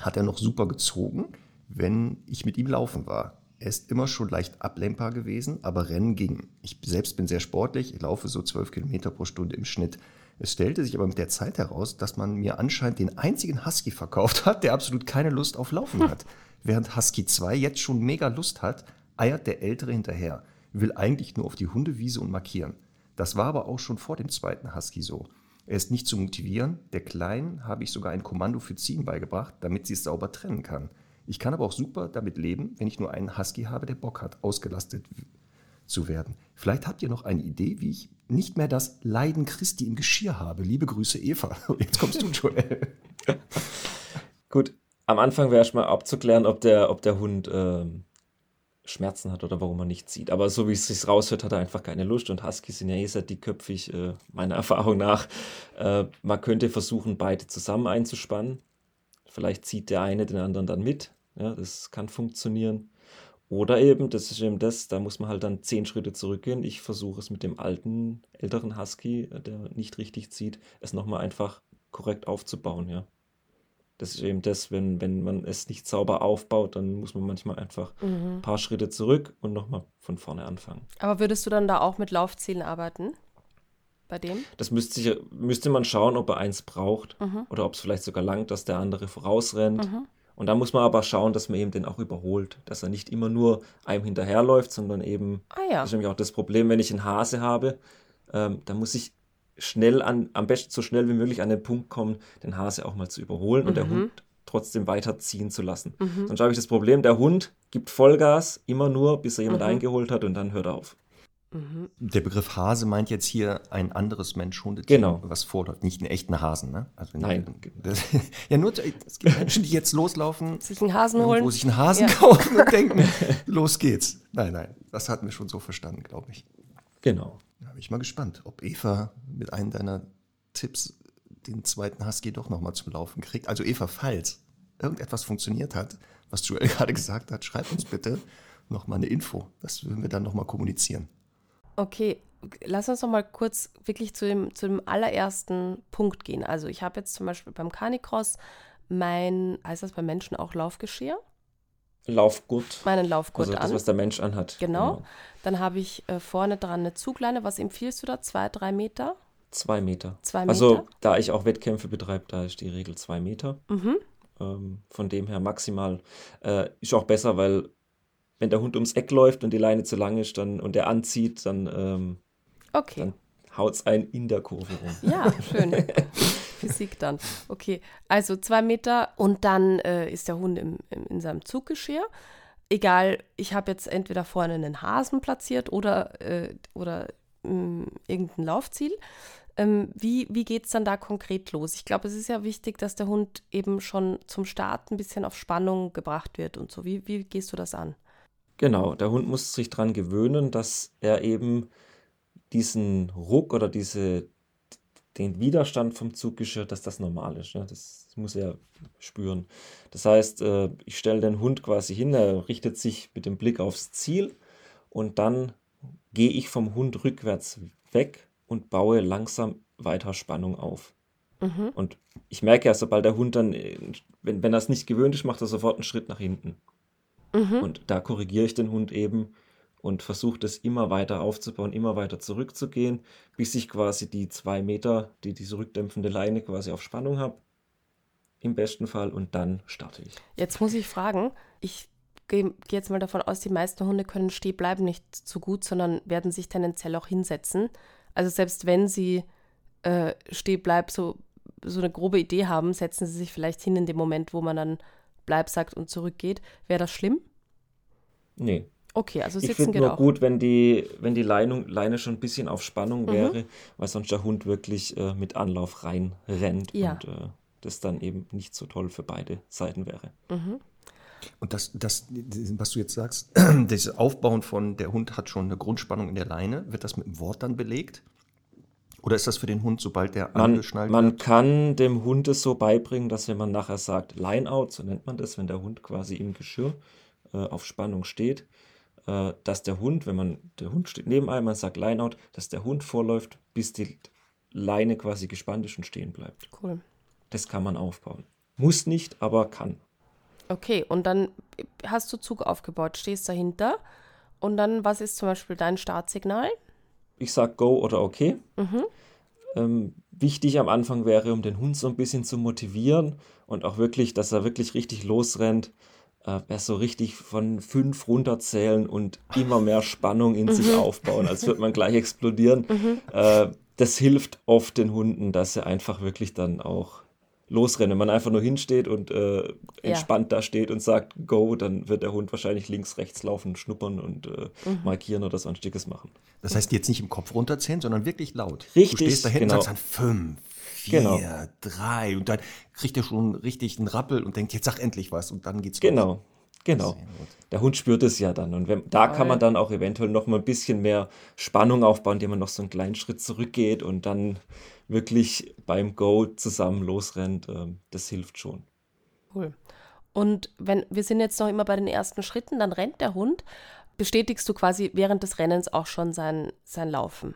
hat er noch super gezogen, wenn ich mit ihm laufen war. Er ist immer schon leicht ablenkbar gewesen, aber Rennen ging. Ich selbst bin sehr sportlich, ich laufe so zwölf Kilometer pro Stunde im Schnitt. Es stellte sich aber mit der Zeit heraus, dass man mir anscheinend den einzigen Husky verkauft hat, der absolut keine Lust auf Laufen hat. Während Husky 2 jetzt schon mega Lust hat, eiert der Ältere hinterher, will eigentlich nur auf die Hundewiese und markieren. Das war aber auch schon vor dem zweiten Husky so. Er ist nicht zu motivieren. Der Kleinen habe ich sogar ein Kommando für Ziehen beigebracht, damit sie es sauber trennen kann. Ich kann aber auch super damit leben, wenn ich nur einen Husky habe, der Bock hat, ausgelastet zu werden. Vielleicht habt ihr noch eine Idee, wie ich nicht mehr das Leiden Christi im Geschirr habe. Liebe Grüße, Eva. <laughs> Jetzt kommst du, Joel. <laughs> Gut, am Anfang wäre erstmal abzuklären, ob der, ob der Hund ähm, Schmerzen hat oder warum er nicht zieht. Aber so wie es sich raushört, hat er einfach keine Lust. Und Huskies sind ja eh sehr dickköpfig, äh, meiner <laughs> Erfahrung nach. Äh, man könnte versuchen, beide zusammen einzuspannen. Vielleicht zieht der eine den anderen dann mit. Ja, das kann funktionieren. Oder eben, das ist eben das, da muss man halt dann zehn Schritte zurückgehen. Ich versuche es mit dem alten, älteren Husky, der nicht richtig zieht, es nochmal einfach korrekt aufzubauen, ja. Das ist eben das, wenn, wenn man es nicht sauber aufbaut, dann muss man manchmal einfach mhm. ein paar Schritte zurück und nochmal von vorne anfangen. Aber würdest du dann da auch mit Laufzielen arbeiten? Bei dem? Das müsste, sich, müsste man schauen, ob er eins braucht mhm. oder ob es vielleicht sogar langt, dass der andere vorausrennt. Mhm. Und da muss man aber schauen, dass man eben den auch überholt, dass er nicht immer nur einem hinterherläuft, sondern eben, ah, ja. das ist nämlich auch das Problem, wenn ich einen Hase habe, ähm, dann muss ich schnell an, am besten so schnell wie möglich an den Punkt kommen, den Hase auch mal zu überholen mhm. und der mhm. Hund trotzdem weiterziehen zu lassen. Mhm. Sonst habe ich das Problem, der Hund gibt Vollgas immer nur, bis er jemand mhm. eingeholt hat und dann hört er auf. Mhm. Der Begriff Hase meint jetzt hier ein anderes Mensch-Hundetier, genau. was vorläuft, nicht einen echten Hasen. Ne? Also Nein. <laughs> Das, ja, nur es gibt Menschen, die jetzt loslaufen, sich einen Hasen holen, wo sich einen Hasen ja. <laughs> kaufen und denken, <laughs> los geht's. Nein, nein, das hatten wir schon so verstanden, glaube ich. Genau. Da bin ich mal gespannt, ob Eva mit einem deiner Tipps den zweiten Husky doch nochmal zum Laufen kriegt. Also Eva, falls irgendetwas funktioniert hat, was Joel <laughs> gerade gesagt hat, schreib uns bitte nochmal eine Info. Das würden wir dann nochmal kommunizieren. Okay, lass uns noch mal kurz wirklich zu dem, zu dem allerersten Punkt gehen. Also ich habe jetzt zum Beispiel beim Canicross mein, heißt das bei Menschen auch Laufgeschirr? Laufgurt. Meinen Laufgurt also das, an. was der Mensch anhat. Genau. genau. Dann habe ich äh, vorne dran eine Zugleine. Was empfiehlst du da? Zwei, drei Meter? Zwei Meter. Zwei Meter. Also da ich auch Wettkämpfe betreibe, da ist die Regel zwei Meter. Mhm. Ähm, von dem her maximal. Äh, ist auch besser, weil wenn der Hund ums Eck läuft und die Leine zu lang ist dann, und der anzieht, dann, ähm, Okay. dann haut es einen in der Kurve rum. Ja, schön. <laughs> Physik dann. Okay, also zwei Meter und dann äh, ist der Hund im, im, in seinem Zuggeschirr. Egal, ich habe jetzt entweder vorne einen Hasen platziert oder, äh, oder mh, irgendein Laufziel. Ähm, wie wie geht es dann da konkret los? Ich glaube, es ist ja wichtig, dass der Hund eben schon zum Start ein bisschen auf Spannung gebracht wird und so. Wie, wie gehst du das an? Genau, der Hund muss sich daran gewöhnen, dass er eben diesen Ruck oder diese, den Widerstand vom Zuggeschirr, dass das normal ist. Ne? Das muss er spüren. Das heißt, äh, ich stelle den Hund quasi hin, er richtet sich mit dem Blick aufs Ziel und dann gehe ich vom Hund rückwärts weg und baue langsam weiter Spannung auf. Und ich merke ja, sobald der Hund dann, äh, wenn, wenn er es nicht gewöhnt ist, macht er sofort einen Schritt nach hinten. Und da korrigiere ich den Hund eben und versuche das immer weiter aufzubauen, immer weiter zurückzugehen, bis ich quasi die zwei Meter, die diese rückdämpfende Leine quasi auf Spannung habe. Im besten Fall und dann starte ich. Jetzt muss ich fragen, ich gehe geh jetzt mal davon aus, die meisten Hunde können stehen bleiben nicht so gut, sondern werden sich tendenziell auch hinsetzen. Also selbst wenn sie äh, stehen bleib so, so eine grobe Idee haben, setzen sie sich vielleicht hin in dem Moment, wo man dann bleib sagt und zurückgeht. Wäre das schlimm? Nee. Okay, also Ich sitzen finde geht nur auch. gut, wenn die, wenn die Leine, Leine schon ein bisschen auf Spannung Mhm. wäre, weil sonst der Hund wirklich äh, mit Anlauf rein rennt Ja. und äh, das dann eben nicht so toll für beide Seiten wäre. Und das, das, was du jetzt sagst, <clears throat> das Aufbauen von, der Hund hat schon eine Grundspannung in der Leine, wird das mit einem Wort dann belegt? Oder ist das für den Hund, sobald der Man, angeschnallt man wird? kann dem Hund es so beibringen, dass wenn man nachher sagt Line-out, so nennt man das, wenn der Hund quasi im Geschirr äh, auf Spannung steht, äh, dass der Hund, wenn man, der Hund steht neben einem, man sagt Line-out, dass der Hund vorläuft, bis die Leine quasi gespannt ist und stehen bleibt. Cool. Das kann man aufbauen. Muss nicht, aber kann. Okay, und dann hast du Zug aufgebaut, stehst dahinter und dann, was ist zum Beispiel dein Startsignal? Ich sage Go oder okay. Ähm, wichtig am Anfang wäre, um den Hund so ein bisschen zu motivieren und auch wirklich, dass er wirklich richtig losrennt, äh, er so richtig von fünf runterzählen und immer mehr Spannung in sich aufbauen, als würde man gleich explodieren. Äh, das hilft oft den Hunden, dass sie einfach wirklich dann auch losrennen. Wenn man einfach nur hinsteht und äh, entspannt da steht und sagt Go, dann wird der Hund wahrscheinlich links, rechts laufen, schnuppern und äh, markieren oder sonstiges machen. Das heißt, jetzt nicht im Kopf runterzählen, sondern wirklich laut. Richtig, Du stehst da hinten genau. und sagst dann fünf, vier, Genau. drei und dann kriegt er schon richtig einen Rappel und denkt, jetzt sag endlich was und dann geht's los. Genau, genau. Der Hund spürt es ja dann. Und wenn, da kann man dann auch eventuell noch mal ein bisschen mehr Spannung aufbauen, indem man noch so einen kleinen Schritt zurückgeht und dann wirklich beim Go zusammen losrennt. Ähm, Das hilft schon. Cool. Und wenn wir sind jetzt noch immer bei den ersten Schritten, dann rennt der Hund. Bestätigst du quasi während des Rennens auch schon sein, sein Laufen?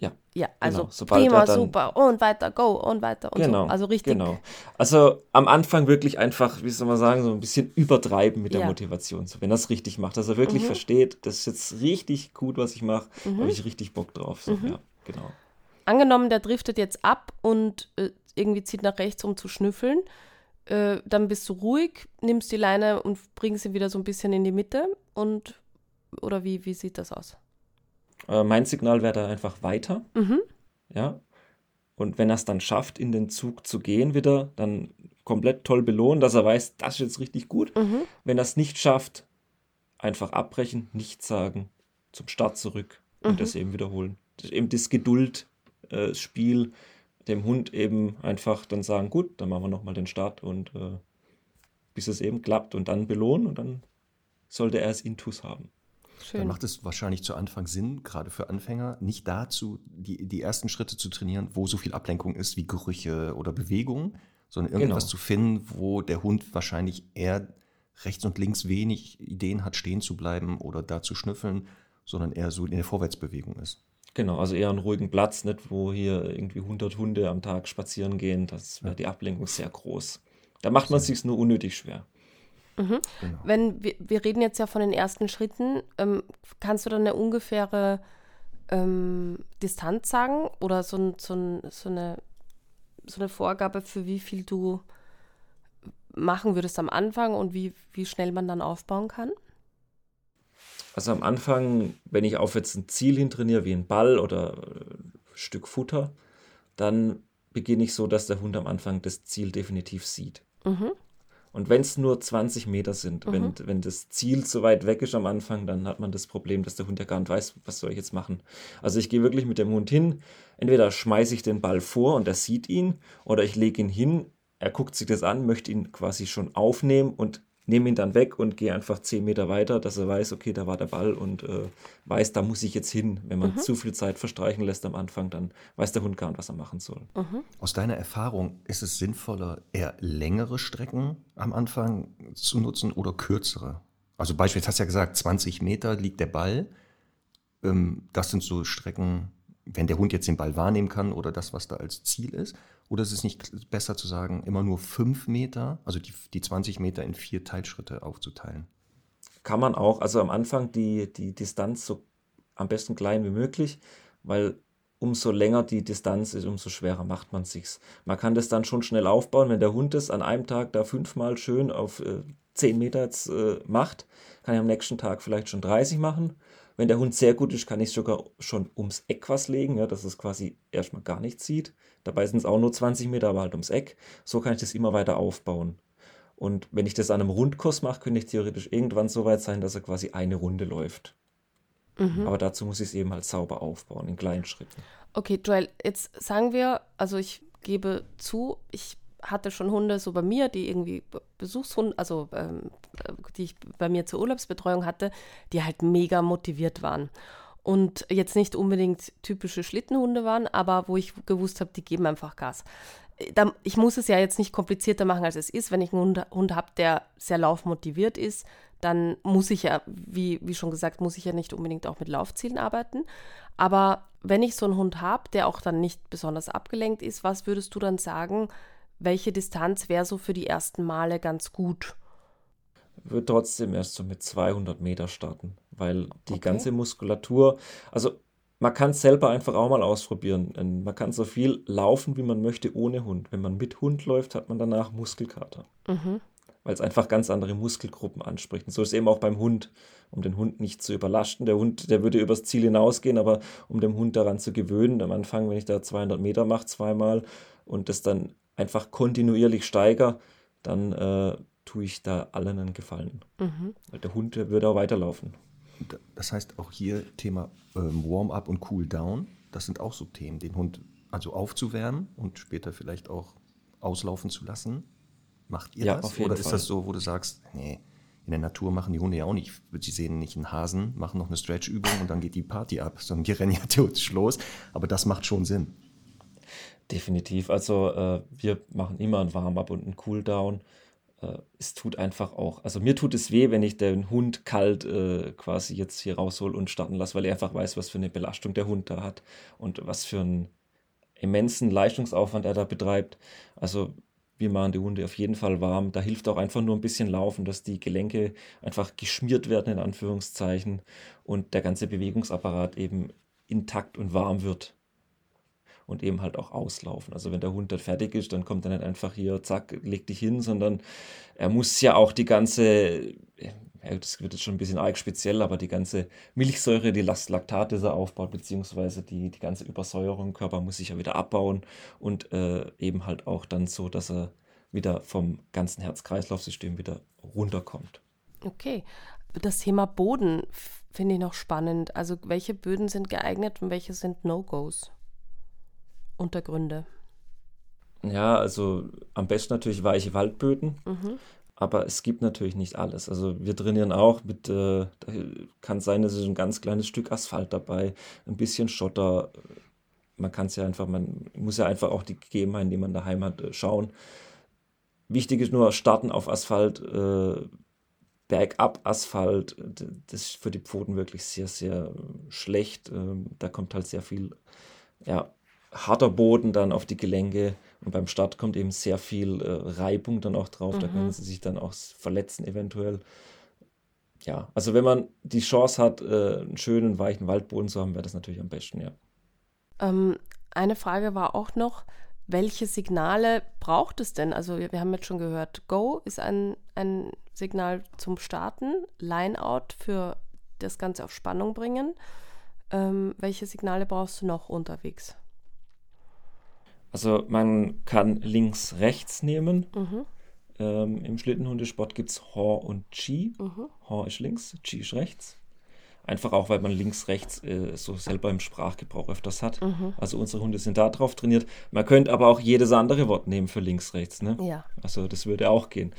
Ja. Ja, also Genau, sobald prima, er dann- super und weiter, go und weiter und Genau. so. Also richtig. Genau. Also am Anfang wirklich einfach, wie soll man sagen, so ein bisschen übertreiben mit der Ja. Mhm. Motivation. So, wenn er es richtig macht, dass er wirklich versteht, das ist jetzt richtig gut, was ich mache, Mhm. habe ich richtig Bock drauf. So, Ja, genau. Angenommen, der driftet jetzt ab und äh, irgendwie zieht nach rechts, um zu schnüffeln. Äh, dann bist du ruhig, nimmst die Leine und bringst sie wieder so ein bisschen in die Mitte und oder wie, wie sieht das aus? Äh, mein Signal wäre dann einfach weiter. Mhm. Ja. Und wenn er es dann schafft, in den Zug zu gehen wieder, dann komplett toll belohnen, dass er weiß, das ist jetzt richtig gut. Mhm. Wenn er es nicht schafft, einfach abbrechen, nichts sagen, zum Start zurück und Mhm. das eben wiederholen. Das ist eben das Geduldspiel, dem Hund eben einfach dann sagen, gut, dann machen wir nochmal den Start und äh, bis es eben klappt und dann belohnen und dann sollte er es intus haben. Dann Schön. macht es wahrscheinlich zu Anfang Sinn, gerade für Anfänger, nicht dazu, die, die ersten Schritte zu trainieren, wo so viel Ablenkung ist wie Gerüche oder Bewegungen, sondern irgendwas Genau. zu finden, wo der Hund wahrscheinlich eher rechts und links wenig Ideen hat, stehen zu bleiben oder da zu schnüffeln, sondern eher so in der Vorwärtsbewegung ist. Genau, also eher einen ruhigen Platz, nicht wo hier irgendwie 100 Hunde am Tag spazieren gehen. Das wäre die Ablenkung sehr groß. Da macht man es sich nur unnötig schwer. Genau. Wenn wir, wir reden jetzt ja von den ersten Schritten, ähm, kannst du dann eine ungefähre ähm, Distanz sagen oder so, ein, so, ein, so, eine, so eine Vorgabe, für wie viel du machen würdest am Anfang und wie, wie schnell man dann aufbauen kann? Also am Anfang, wenn ich auf jetzt ein Ziel hin trainiere, wie ein Ball oder ein Stück Futter, dann beginne ich so, dass der Hund am Anfang das Ziel definitiv sieht. Mhm. Und wenn es nur 20 Meter sind, mhm. wenn, wenn das Ziel zu weit weg ist am Anfang, dann hat man das Problem, dass der Hund ja gar nicht weiß, was soll ich jetzt machen. Also ich gehe wirklich mit dem Hund hin, entweder schmeiße ich den Ball vor und er sieht ihn, oder ich lege ihn hin, er guckt sich das an, möchte ihn quasi schon aufnehmen und nehme ihn dann weg und gehe einfach zehn Meter weiter, dass er weiß, okay, da war der Ball und äh, weiß, da muss ich jetzt hin. Wenn man mhm. zu viel Zeit verstreichen lässt am Anfang, dann weiß der Hund gar nicht, was er machen soll. Mhm. Aus deiner Erfahrung ist es sinnvoller, eher längere Strecken am Anfang zu nutzen oder kürzere? Also beispielsweise hast du ja gesagt, 20 Meter liegt der Ball. Ähm, das sind so Strecken, wenn der Hund jetzt den Ball wahrnehmen kann oder das, was da als Ziel ist. Oder ist es nicht besser zu sagen, immer nur fünf Meter, also die, die 20 Meter in vier Teilschritte aufzuteilen? Kann man auch. Also am Anfang die, die Distanz so am besten klein wie möglich, weil umso länger die Distanz ist, umso schwerer macht man sich's. Man kann das dann schon schnell aufbauen, wenn der Hund es an einem Tag da fünfmal schön auf äh, 10 Meter jetzt, äh, macht, kann er am nächsten Tag vielleicht schon 30 machen. Wenn der Hund sehr gut ist, kann ich sogar schon ums Eck was legen, ja, dass es quasi erstmal gar nichts sieht. Dabei sind es auch nur 20 Meter, aber halt ums Eck. So kann ich das immer weiter aufbauen. Und wenn ich das an einem Rundkurs mache, könnte ich theoretisch irgendwann so weit sein, dass er quasi eine Runde läuft. Mhm. Aber dazu muss ich es eben halt sauber aufbauen, in kleinen Schritten. Okay, Joel, jetzt sagen wir, also ich gebe zu, ich hatte schon Hunde so bei mir, die irgendwie Besuchshunde, also ähm, die ich bei mir zur Urlaubsbetreuung hatte, die halt mega motiviert waren und jetzt nicht unbedingt typische Schlittenhunde waren, aber wo ich gewusst habe, die geben einfach Gas. Ich muss es ja jetzt nicht komplizierter machen, als es ist. Wenn ich einen Hund, Hund habe, der sehr laufmotiviert ist, dann muss ich ja, wie, wie schon gesagt, muss ich ja nicht unbedingt auch mit Laufzielen arbeiten. Aber wenn ich so einen Hund habe, der auch dann nicht besonders abgelenkt ist, was würdest du dann sagen, welche Distanz wäre so für die ersten Male ganz gut? Würde trotzdem erst so mit 200 Meter starten, weil die okay. ganze Muskulatur, also man kann es selber einfach auch mal ausprobieren. Man kann so viel laufen, wie man möchte, ohne Hund. Wenn man mit Hund läuft, hat man danach Muskelkater. Mhm. Weil es einfach ganz andere Muskelgruppen anspricht. Und so ist es eben auch beim Hund, um den Hund nicht zu überlasten. Der Hund, der würde übers Ziel hinausgehen, aber um den Hund daran zu gewöhnen, am Anfang, wenn ich da 200 Meter mache, zweimal und das dann einfach kontinuierlich steigere, dann äh, tue ich da allen einen Gefallen. Mhm. Weil der Hund würde auch weiterlaufen. Das heißt auch hier Thema ähm, Warm-up und Cool-down. Das sind auch so Themen, den Hund also aufzuwärmen und später vielleicht auch auslaufen zu lassen. Macht ihr ja, das? Oder ist Fall. das so, wo du sagst, nee, in der Natur machen die Hunde ja auch nicht. Sie sehen nicht einen Hasen, machen noch eine Stretch-Übung und dann geht die Party ab, sondern die <laughs> rennen ja theoretisch los. Aber das macht schon Sinn. Definitiv. Also äh, wir machen immer ein Warm-up und ein Cool-down äh, es tut einfach auch, also mir tut es weh, wenn ich den Hund kalt äh, quasi jetzt hier raushol und starten lasse, weil er einfach weiß, was für eine Belastung der Hund da hat und was für einen immensen Leistungsaufwand er da betreibt. Also wir machen die Hunde auf jeden Fall warm. Da hilft auch einfach nur ein bisschen Laufen, dass die Gelenke einfach geschmiert werden, in Anführungszeichen, und der ganze Bewegungsapparat eben intakt und warm wird und eben halt auch auslaufen. Also wenn der Hund dann fertig ist, dann kommt er nicht einfach hier, zack, leg dich hin, sondern er muss ja auch die ganze, ja, das wird jetzt schon ein bisschen arg speziell, aber die ganze Milchsäure, die Laktate, die er aufbaut, beziehungsweise die, die ganze Übersäuerung im Körper muss sich ja wieder abbauen und äh, eben halt auch dann so, dass er wieder vom ganzen Herz-Kreislauf-System wieder runterkommt. Okay. Das Thema Boden finde ich noch spannend. Also welche Böden sind geeignet und welche sind No-Gos? Untergründe? Ja, also am besten natürlich weiche Waldböden. Mhm. Aber es gibt natürlich nicht alles. Also wir trainieren auch mit, äh, kann sein, es ist ein ganz kleines Stück Asphalt dabei, ein bisschen Schotter. Man kann es ja einfach, man muss ja einfach auch die Gegebenheiten, die man daheim hat, äh, schauen. Wichtig ist nur starten auf Asphalt, äh, bergab Asphalt. Das ist für die Pfoten wirklich sehr, sehr schlecht. Ähm, da kommt halt sehr viel ja, harter Boden dann auf die Gelenke und beim Start kommt eben sehr viel äh, Reibung dann auch drauf. Mhm. Da können sie sich dann auch verletzen eventuell. Ja, also wenn man die Chance hat, äh, einen schönen, weichen Waldboden zu haben, wäre das natürlich am besten, ja. Ähm, eine Frage war auch noch, welche Signale braucht es denn? Also wir, wir haben jetzt schon gehört, Go ist ein, ein Signal zum Starten, Lineout für das Ganze auf Spannung bringen. Ähm, welche Signale brauchst du noch unterwegs? Also man kann links, rechts nehmen. Mhm. Ähm, Im Schlittenhundesport gibt es Hor und Chi. Mhm. Hor ist links, Chi ist rechts. Einfach auch, weil man links, rechts äh, so selber im Sprachgebrauch öfters hat. Mhm. Also unsere Hunde sind da drauf trainiert. Man könnte aber auch jedes andere Wort nehmen für links, rechts. Ne? Ja. Also das würde auch gehen.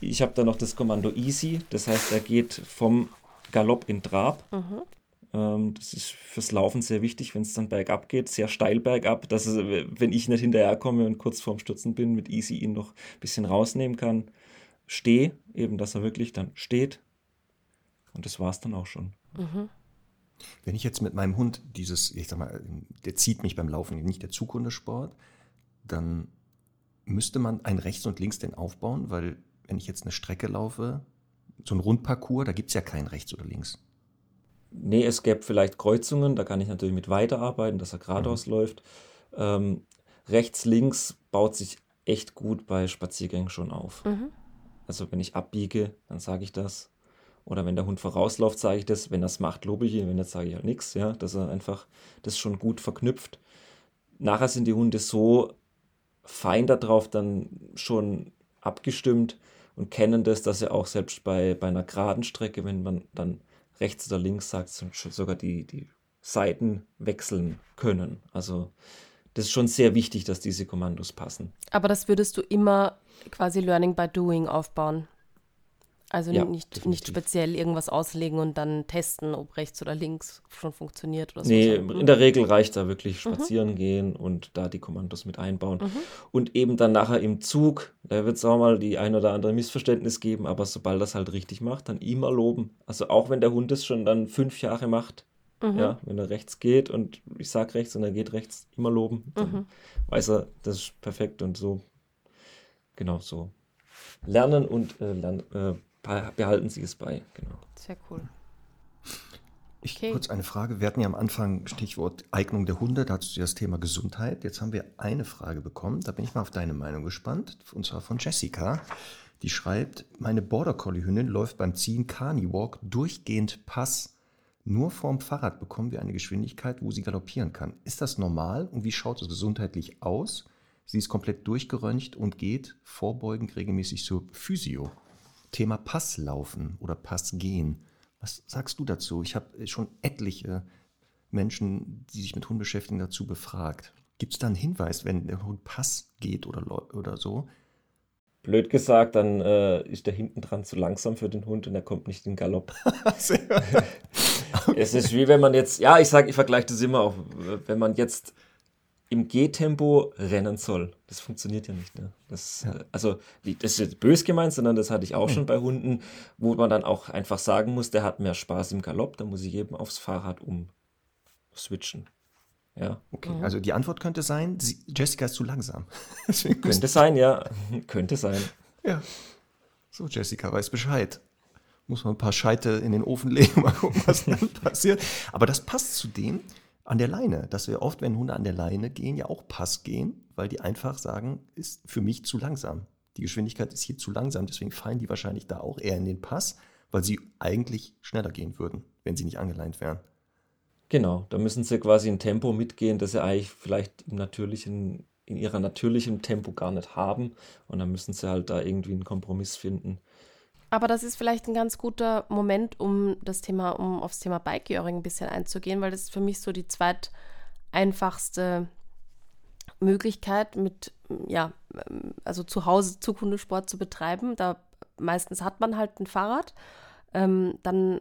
Ich habe da noch das Kommando Easy. Das heißt, er geht vom Galopp in Trab. Mhm. Ähm, das ist fürs Laufen sehr wichtig, wenn es dann bergab geht, sehr steil bergab, dass es, wenn ich nicht hinterherkomme und kurz vorm Stürzen bin, mit Easy ihn noch ein bisschen rausnehmen kann. Steh, eben, dass er wirklich dann steht. Und das war es dann auch schon. Mhm. Wenn ich jetzt mit meinem Hund dieses, ich sag mal, der zieht mich beim Laufen, nicht der Zughundesport, dann müsste man ein rechts und links den aufbauen, weil wenn ich jetzt eine Strecke laufe, so ein Rundparcours, da gibt es ja kein rechts oder links. Nee, es gäbe vielleicht Kreuzungen, da kann ich natürlich mit weiterarbeiten, dass er geradeaus mhm. läuft. Ähm, rechts, links baut sich echt gut bei Spaziergängen schon auf. Mhm. Also wenn ich abbiege, dann sage ich das. Oder wenn der Hund vorausläuft, sage ich das. Wenn er es macht, lobe ich ihn. Wenn nicht, sage ich halt nichts. Ja, dass er einfach das schon gut verknüpft. Nachher sind die Hunde so fein darauf dann schon abgestimmt und kennen das, dass sie auch selbst bei, bei einer geraden Strecke, wenn man dann rechts oder links sagt, sogar die, die Seiten wechseln können. Also das ist schon sehr wichtig, dass diese Kommandos passen. Aber das würdest du immer quasi Learning by Doing aufbauen. Also ja, nicht, nicht speziell irgendwas auslegen und dann testen, ob rechts oder links schon funktioniert oder so. Nee, in der Regel reicht da wirklich mhm. spazieren mhm. gehen und da die Kommandos mit einbauen. Mhm. Und eben dann nachher im Zug, da wird es auch mal die ein oder andere Missverständnis geben, aber sobald das halt richtig macht, dann immer loben. Also auch wenn der Hund es schon dann fünf Jahre macht, mhm. ja, wenn er rechts geht und ich sag rechts und er geht rechts, immer loben, dann mhm. weiß er, das ist perfekt und so. Genau so. Lernen und äh, lernen, äh, behalten Sie es bei. Genau. Sehr cool. Ich okay. kurz eine Frage. Wir hatten ja am Anfang Stichwort Eignung der Hunde, da hattest du das Thema Gesundheit. Jetzt haben wir eine Frage bekommen, da bin ich mal auf deine Meinung gespannt, und zwar von Jessica. Die schreibt, meine Border Collie Hündin läuft beim Ziehen Carnywalk durchgehend Pass. Nur vorm Fahrrad bekommen wir eine Geschwindigkeit, wo sie galoppieren kann. Ist das normal und wie schaut es gesundheitlich aus? Sie ist komplett durchgeröntgt und geht vorbeugend regelmäßig zur Physio. Thema Passlaufen oder Passgehen. Was sagst du dazu? Ich habe schon etliche Menschen, die sich mit Hunden beschäftigen, dazu befragt. Gibt es da einen Hinweis, wenn der Hund Pass geht oder, oder so? Blöd gesagt, dann äh, ist der hinten dran zu langsam für den Hund und er kommt nicht in Galopp. okay. <laughs> <laughs> Es ist wie wenn man jetzt, ja, ich sage, ich vergleiche das immer auch, wenn man jetzt im Gehtempo rennen soll. Das funktioniert ja nicht. Ne? Das, ja. Äh, also, das ist jetzt bös gemeint, sondern das hatte ich auch mhm. schon bei Hunden, wo man dann auch einfach sagen muss, der hat mehr Spaß im Galopp, da muss ich eben aufs Fahrrad umswitchen. Ja. Okay, mhm. also die Antwort könnte sein, sie, Jessica ist zu langsam. <laughs> könnte sein, ja. <laughs> könnte sein. Ja. So, Jessica weiß Bescheid. Muss man ein paar Scheite in den Ofen legen, <laughs> mal gucken, was dann passiert. Aber das passt zu dem, an der Leine, dass wir oft, wenn Hunde an der Leine gehen, ja auch Pass gehen, weil die einfach sagen, ist für mich zu langsam. Die Geschwindigkeit ist hier zu langsam, deswegen fallen die wahrscheinlich da auch eher in den Pass, weil sie eigentlich schneller gehen würden, wenn sie nicht angeleint wären. Genau, da müssen sie quasi ein Tempo mitgehen, das sie eigentlich vielleicht im natürlichen, in ihrer natürlichen Tempo gar nicht haben. Und dann müssen sie halt da irgendwie einen Kompromiss finden. Aber das ist vielleicht ein ganz guter Moment, um das Thema, um aufs Thema Bikejoring ein bisschen einzugehen, weil das für mich so die zweiteinfachste Möglichkeit, mit, ja, also zu Hause Zukunftssport zu betreiben. Da meistens hat man halt ein Fahrrad. Ähm, dann,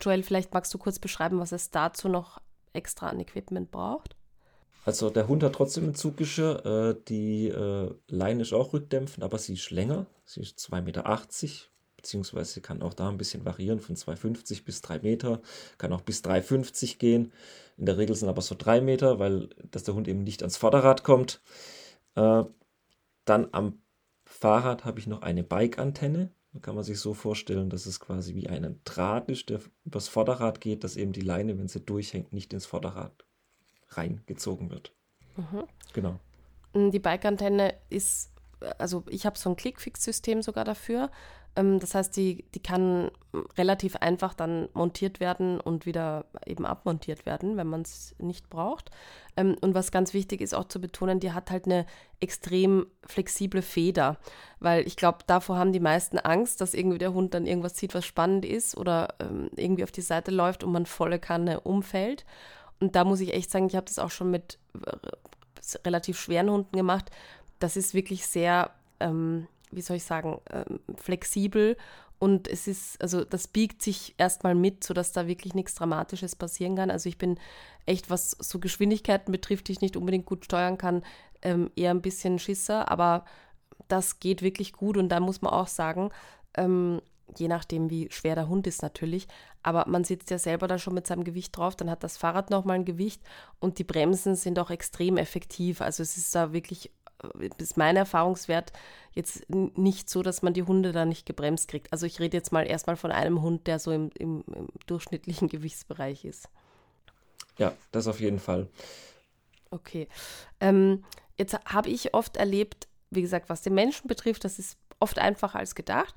Joel, vielleicht magst du kurz beschreiben, was es dazu noch extra an Equipment braucht. Also der Hund hat trotzdem ein Zuggeschirr. Äh, die äh, Leine ist auch rückdämpfend, aber sie ist länger. Sie ist 2,80 Meter, beziehungsweise kann auch da ein bisschen variieren von 2,50 bis 3 Meter, kann auch bis 3,50 gehen. In der Regel sind aber so 3 Meter, weil dass der Hund eben nicht ans Vorderrad kommt. Äh, dann am Fahrrad habe ich noch eine Bike-Antenne. Da kann man sich so vorstellen, dass es quasi wie ein Draht ist, der übers Vorderrad geht, dass eben die Leine, wenn sie durchhängt, nicht ins Vorderrad reingezogen wird. Mhm. Genau. Die Bike-Antenne ist, also ich habe so ein Clickfix-System sogar dafür. Ähm, das heißt, die, die kann relativ einfach dann montiert werden und wieder eben abmontiert werden, wenn man es nicht braucht. Ähm, und was ganz wichtig ist auch zu betonen, die hat halt eine extrem flexible Feder, weil ich glaube, davor haben die meisten Angst, dass irgendwie der Hund dann irgendwas sieht, was spannend ist oder ähm, irgendwie auf die Seite läuft und man volle Kanne umfällt. Und da muss ich echt sagen, ich habe das auch schon mit äh, relativ schweren Hunden gemacht. Das ist wirklich sehr, ähm, wie soll ich sagen, ähm, flexibel und es ist, also das biegt sich erstmal mit, sodass da wirklich nichts Dramatisches passieren kann. Also ich bin echt, was so Geschwindigkeiten betrifft, die ich nicht unbedingt gut steuern kann, ähm, eher ein bisschen Schisser, aber das geht wirklich gut und da muss man auch sagen, ähm, je nachdem, wie schwer der Hund ist natürlich, aber man sitzt ja selber da schon mit seinem Gewicht drauf, dann hat das Fahrrad nochmal ein Gewicht und die Bremsen sind auch extrem effektiv. Also es ist da wirklich ist mein Erfahrungswert jetzt nicht so, dass man die Hunde da nicht gebremst kriegt. Also ich rede jetzt mal erstmal von einem Hund, der so im, im, im durchschnittlichen <laughs> Gewichtsbereich ist. Ja, das auf jeden Fall. Okay. Ähm, jetzt habe ich oft erlebt, wie gesagt, was den Menschen betrifft, das ist oft einfacher als gedacht.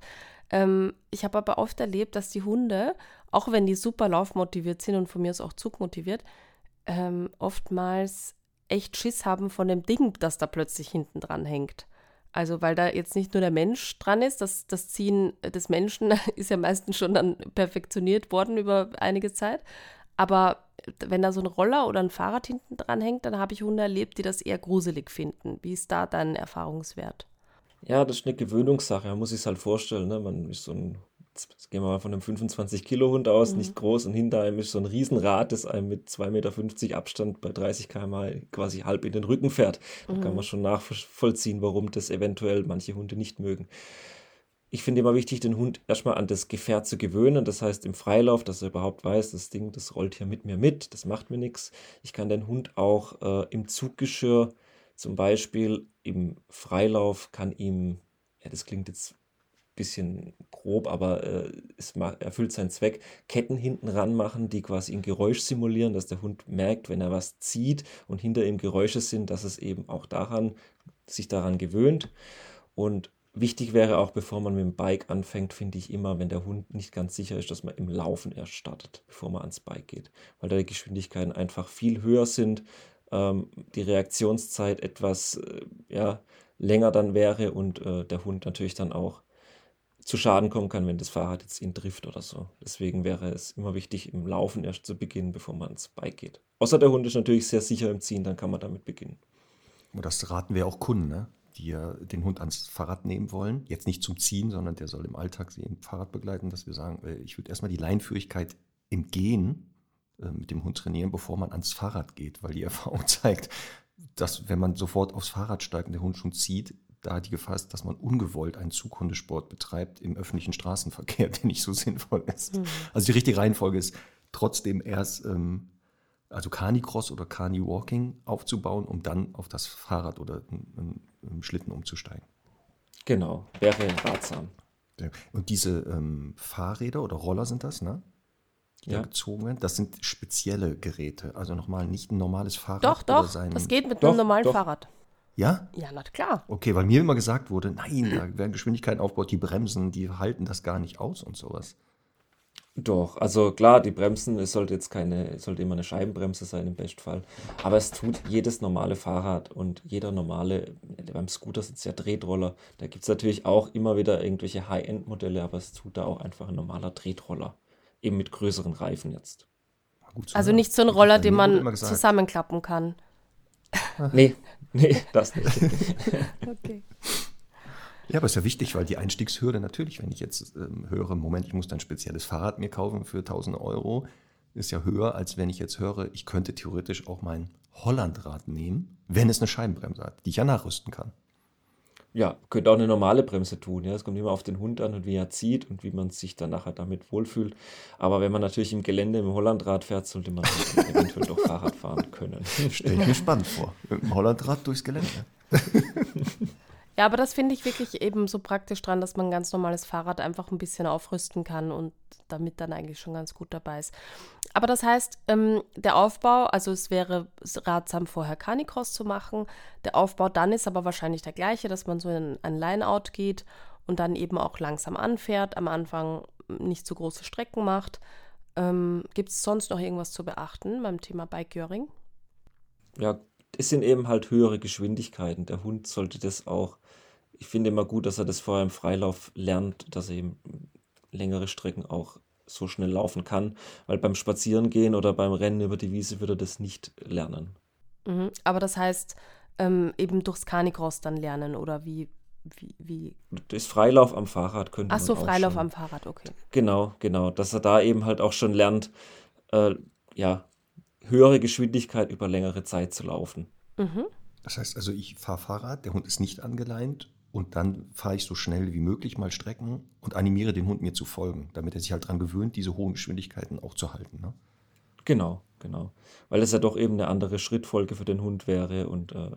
Ähm, ich habe aber oft erlebt, dass die Hunde, auch wenn die super laufmotiviert sind und von mir aus auch zugmotiviert, ähm, oftmals echt Schiss haben von dem Ding, das da plötzlich hinten dran hängt. Also weil da jetzt nicht nur der Mensch dran ist, das, das Ziehen des Menschen <laughs> ist ja meistens schon dann perfektioniert worden über einige Zeit. Aber wenn da so ein Roller oder ein Fahrrad hinten dran hängt, dann habe ich Hunde erlebt, die das eher gruselig finden. Wie ist da dein Erfahrungswert? Ja, das ist eine Gewöhnungssache, man muss sich halt vorstellen. Ne? Man ist so ein jetzt gehen wir mal von einem 25-Kilo-Hund aus, mhm. nicht groß, und hinter einem ist so ein Riesenrad, das einem mit 2,50 Meter Abstand bei 30 km/h quasi halb in den Rücken fährt. Da mhm. kann man schon nachvollziehen, warum das eventuell manche Hunde nicht mögen. Ich finde immer wichtig, den Hund erstmal an das Gefährt zu gewöhnen. Das heißt, im Freilauf, dass er überhaupt weiß, das Ding, das rollt hier mit mir mit, das macht mir nichts. Ich kann den Hund auch äh, im Zuggeschirr, zum Beispiel im Freilauf, kann ihm, ja, das klingt jetzt bisschen grob, aber äh, es erfüllt seinen Zweck, Ketten hinten ran machen, die quasi ein Geräusch simulieren, dass der Hund merkt, wenn er was zieht und hinter ihm Geräusche sind, dass es eben auch daran, sich daran gewöhnt. Und wichtig wäre auch, bevor man mit dem Bike anfängt, finde ich immer, wenn der Hund nicht ganz sicher ist, dass man im Laufen erst startet, bevor man ans Bike geht, weil da die Geschwindigkeiten einfach viel höher sind, ähm, die Reaktionszeit etwas äh, ja, länger dann wäre und äh, der Hund natürlich dann auch zu Schaden kommen kann, wenn das Fahrrad jetzt ihn trifft oder so. Deswegen wäre es immer wichtig, im Laufen erst zu beginnen, bevor man ins Bike geht. Außer der Hund ist natürlich sehr sicher im Ziehen, dann kann man damit beginnen. Und das raten wir auch Kunden, ne? die ja den Hund ans Fahrrad nehmen wollen. Jetzt nicht zum Ziehen, sondern der soll im Alltag sie im Fahrrad begleiten, dass wir sagen, äh, ich würde erstmal die Leinführigkeit im Gehen äh, mit dem Hund trainieren, bevor man ans Fahrrad geht, weil die Erfahrung <laughs> zeigt, dass wenn man sofort aufs Fahrrad steigt und der Hund schon zieht, da die Gefahr ist, dass man ungewollt einen Zughundesport betreibt im öffentlichen Straßenverkehr, <laughs> der nicht so sinnvoll ist. Mhm. Also die richtige Reihenfolge ist trotzdem erst ähm, also Canicross oder Cani-Walking aufzubauen, um dann auf das Fahrrad oder einen, einen Schlitten umzusteigen. Genau, wäre ratsam. Und diese ähm, Fahrräder oder Roller sind das, ne? Die ja. gezogen werden, das sind spezielle Geräte. Also nochmal nicht ein normales Fahrrad. Doch, doch, das geht mit doch, einem normalen doch. Fahrrad. Ja? Ja, na klar. Okay, weil mir immer gesagt wurde, nein, da werden Geschwindigkeiten aufgebaut, die Bremsen, die halten das gar nicht aus und sowas. Doch, also klar, die Bremsen, es sollte jetzt keine, es sollte immer eine Scheibenbremse sein im Bestfall. Aber es tut jedes normale Fahrrad und jeder normale, beim Scooter sind es ja Tretroller. Da gibt es natürlich auch immer wieder irgendwelche High-End-Modelle, aber es tut da auch einfach ein normaler Tretroller. Eben mit größeren Reifen jetzt. also nicht so ein Roller, den man zusammenklappen kann. Nee, nee, das nicht. <laughs> okay. Ja, aber ist ja wichtig, weil die Einstiegshürde natürlich, wenn ich jetzt ähm, höre, Moment, ich muss ein spezielles Fahrrad mir kaufen für 1000 Euro, ist ja höher, als wenn ich jetzt höre, ich könnte theoretisch auch mein Hollandrad nehmen, wenn es eine Scheibenbremse hat, die ich ja nachrüsten kann. Ja, könnte auch eine normale Bremse tun. Ja, es kommt immer auf den Hund an und wie er zieht und wie man sich dann nachher damit wohlfühlt. Aber wenn man natürlich im Gelände im Hollandrad fährt, sollte man <laughs> eventuell doch Fahrrad fahren können. Stell ich mir spannend vor. Dem Hollandrad durchs Gelände. <laughs> Ja, aber das finde ich wirklich eben so praktisch dran, dass man ein ganz normales Fahrrad einfach ein bisschen aufrüsten kann und damit dann eigentlich schon ganz gut dabei ist. Aber das heißt, ähm, der Aufbau, also es wäre ratsam, vorher Canicross zu machen. Der Aufbau dann ist aber wahrscheinlich der gleiche, dass man so in ein Line-Out geht und dann eben auch langsam anfährt, am Anfang nicht so große Strecken macht. Ähm, Gibt es sonst noch irgendwas zu beachten beim Thema Bike-Göring? Ja, es sind eben halt höhere Geschwindigkeiten. Der Hund sollte das auch, ich finde immer gut, dass er das vorher im Freilauf lernt, dass er eben längere Strecken auch so schnell laufen kann, weil beim Spazierengehen oder beim Rennen über die Wiese würde er das nicht lernen. Mhm. Aber das heißt, ähm, eben durchs Canicross dann lernen oder wie, wie, wie? Das Freilauf am Fahrrad könnte Ach so, man auch Freilauf schon. am Fahrrad, okay. Genau, genau, dass er da eben halt auch schon lernt, äh, ja, höhere Geschwindigkeit über längere Zeit zu laufen. Mhm. Das heißt also, ich fahre Fahrrad, der Hund ist nicht angeleint und dann fahre ich so schnell wie möglich mal Strecken und animiere den Hund mir zu folgen, damit er sich halt daran gewöhnt, diese hohen Geschwindigkeiten auch zu halten. Ne? Genau, genau. Weil es ja doch eben eine andere Schrittfolge für den Hund wäre und äh,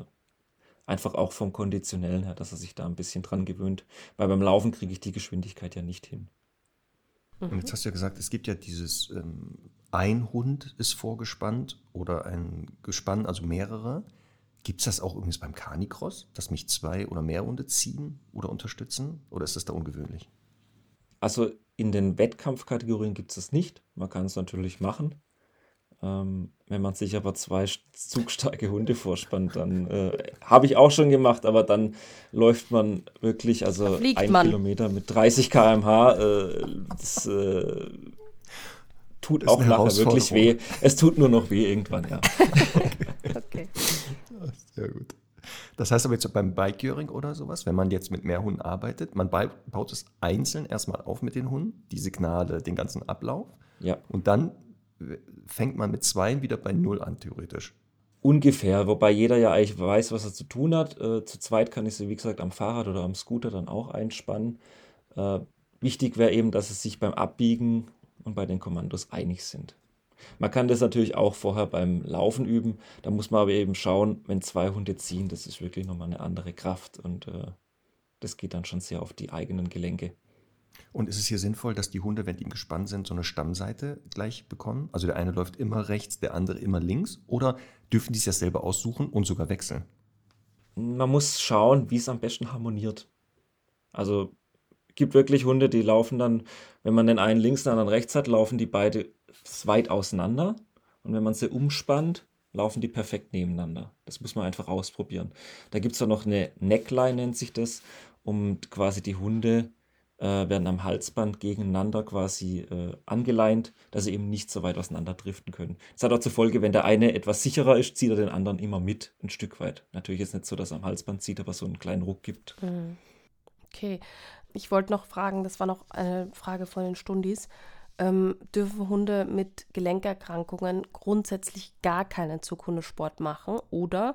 einfach auch vom Konditionellen her, dass er sich da ein bisschen dran gewöhnt. Weil beim Laufen kriege ich die Geschwindigkeit ja nicht hin. Und jetzt hast du ja gesagt, es gibt ja dieses, ähm, ein Hund ist vorgespannt oder ein Gespann, also mehrere. Gibt es das auch übrigens beim Canicross, dass mich zwei oder mehr Hunde ziehen oder unterstützen? Oder ist das da ungewöhnlich? Also in den Wettkampfkategorien gibt es das nicht. Man kann es natürlich machen. Ähm, wenn man sich aber zwei st- zugstarke Hunde vorspannt, dann äh, habe ich auch schon gemacht, aber dann läuft man wirklich, also ein man. Kilometer mit 30 km/h, äh, das äh, tut ist auch nachher wirklich weh. Es tut nur noch weh irgendwann, ja. <laughs> Okay. <laughs> <laughs> Sehr gut. Das heißt aber jetzt beim Bike-Göring oder sowas, wenn man jetzt mit mehr Hunden arbeitet, man baut es einzeln erstmal auf mit den Hunden, die Signale, den ganzen Ablauf. ja. Und dann fängt man mit zwei wieder bei Null an, theoretisch. Ungefähr, wobei jeder ja eigentlich weiß, was er zu tun hat. Äh, zu zweit kann ich sie, wie gesagt, am Fahrrad oder am Scooter dann auch einspannen. Äh, wichtig wäre eben, dass sie sich beim Abbiegen und bei den Kommandos einig sind. Man kann das natürlich auch vorher beim Laufen üben. Da muss man aber eben schauen, wenn zwei Hunde ziehen, das ist wirklich nochmal eine andere Kraft und äh, das geht dann schon sehr auf die eigenen Gelenke. Und ist es hier sinnvoll, dass die Hunde, wenn die im Gespann sind, so eine Stammseite gleich bekommen? Also der eine läuft immer rechts, der andere immer links? Oder dürfen die es ja selber aussuchen und sogar wechseln? Man muss schauen, wie es am besten harmoniert. Also gibt wirklich Hunde, die laufen dann, wenn man den einen links, den anderen rechts hat, laufen die beide weit auseinander. Und wenn man sie umspannt, laufen die perfekt nebeneinander. Das muss man einfach ausprobieren. Da gibt es auch noch eine Neckline, nennt sich das, um quasi die Hunde äh, werden am Halsband gegeneinander quasi äh, angeleint, dass sie eben nicht so weit auseinander driften können. Das hat auch zur Folge, wenn der eine etwas sicherer ist, zieht er den anderen immer mit, ein Stück weit. Natürlich ist nicht so, dass er am Halsband zieht, aber so einen kleinen Ruck gibt. Okay. Ich wollte noch fragen, das war noch eine Frage von den Stundis. Ähm, dürfen Hunde mit Gelenkerkrankungen grundsätzlich gar keinen Zughundesport machen? Oder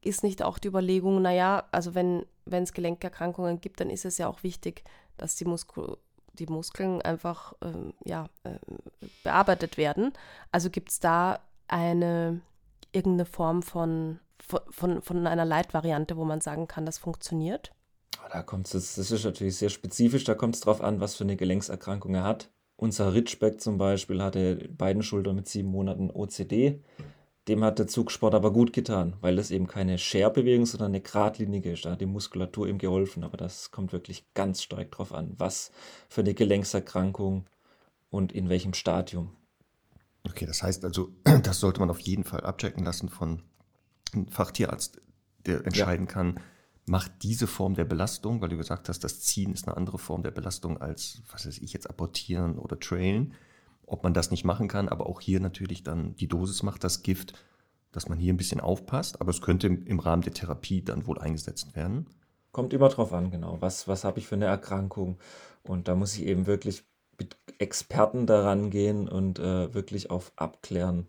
ist nicht auch die Überlegung, naja, also wenn es Gelenkerkrankungen gibt, dann ist es ja auch wichtig, dass die, Muskel, die Muskeln einfach ähm, ja, ähm, bearbeitet werden. Also gibt es da eine irgendeine Form von, von, von, einer Leitvariante, wo man sagen kann, das funktioniert? Ah, Da kommt es, das ist natürlich sehr spezifisch, da kommt es drauf an, was für eine Gelenkserkrankung er hat. Unser Ritschbeck zum Beispiel hatte beiden Schultern mit sieben Monaten OCD. Dem hat der Zugsport aber gut getan, weil das eben keine Scherbewegung, sondern eine geradlinige ist. Da hat die Muskulatur ihm geholfen. Aber das kommt wirklich ganz stark drauf an, was für eine Gelenkserkrankung und in welchem Stadium. Okay, das heißt also, <clears throat> das sollte man auf jeden Fall abchecken lassen von einem Fachtierarzt, der entscheiden kann, macht diese Form der Belastung, weil du gesagt hast, das Ziehen ist eine andere Form der Belastung als, was weiß ich, jetzt apportieren oder trailen, ob man das nicht machen kann, aber auch hier natürlich dann die Dosis macht das Gift, dass man hier ein bisschen aufpasst, aber es könnte im, Rahmen der Therapie dann wohl eingesetzt werden. Kommt immer drauf an, genau. Was, was habe ich für eine Erkrankung? Und da muss ich eben wirklich mit Experten daran gehen und äh, wirklich auf abklären,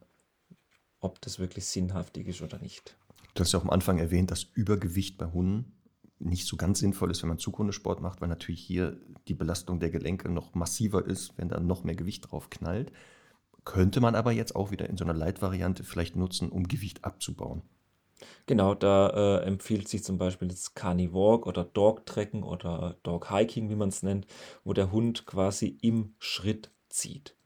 ob das wirklich sinnhaftig ist oder nicht. Du hast ja auch am Anfang erwähnt, dass Übergewicht bei Hunden nicht so ganz sinnvoll ist, wenn man Zughundesport macht, weil natürlich hier die Belastung der Gelenke noch massiver ist, wenn da noch mehr Gewicht drauf knallt. Könnte man aber jetzt auch wieder in so einer Leitvariante vielleicht nutzen, um Gewicht abzubauen. Genau, da äh, empfiehlt sich zum Beispiel das Carnivore oder Dog Trekken oder Dog Hiking, wie man es nennt, wo der Hund quasi im Schritt zieht.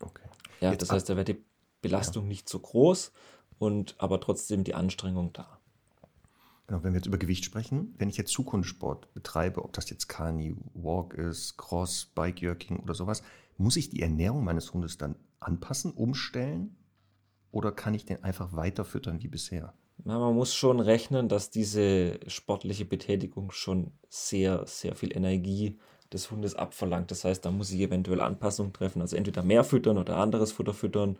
Okay. Ja, Jetzt das heißt, da wird die Belastung nicht so groß und aber trotzdem die Anstrengung da. Genau, wenn wir jetzt über Gewicht sprechen, wenn ich jetzt Zukunftssport betreibe, ob das jetzt Carny Walk ist, Cross, Bike-Jerking oder sowas, muss ich die Ernährung meines Hundes dann anpassen, umstellen? Oder kann ich den einfach weiter füttern wie bisher? Na, man muss schon rechnen, dass diese sportliche Betätigung schon sehr, sehr viel Energie des Hundes abverlangt. Das heißt, da muss ich eventuell Anpassungen treffen, also entweder mehr füttern oder anderes Futter füttern.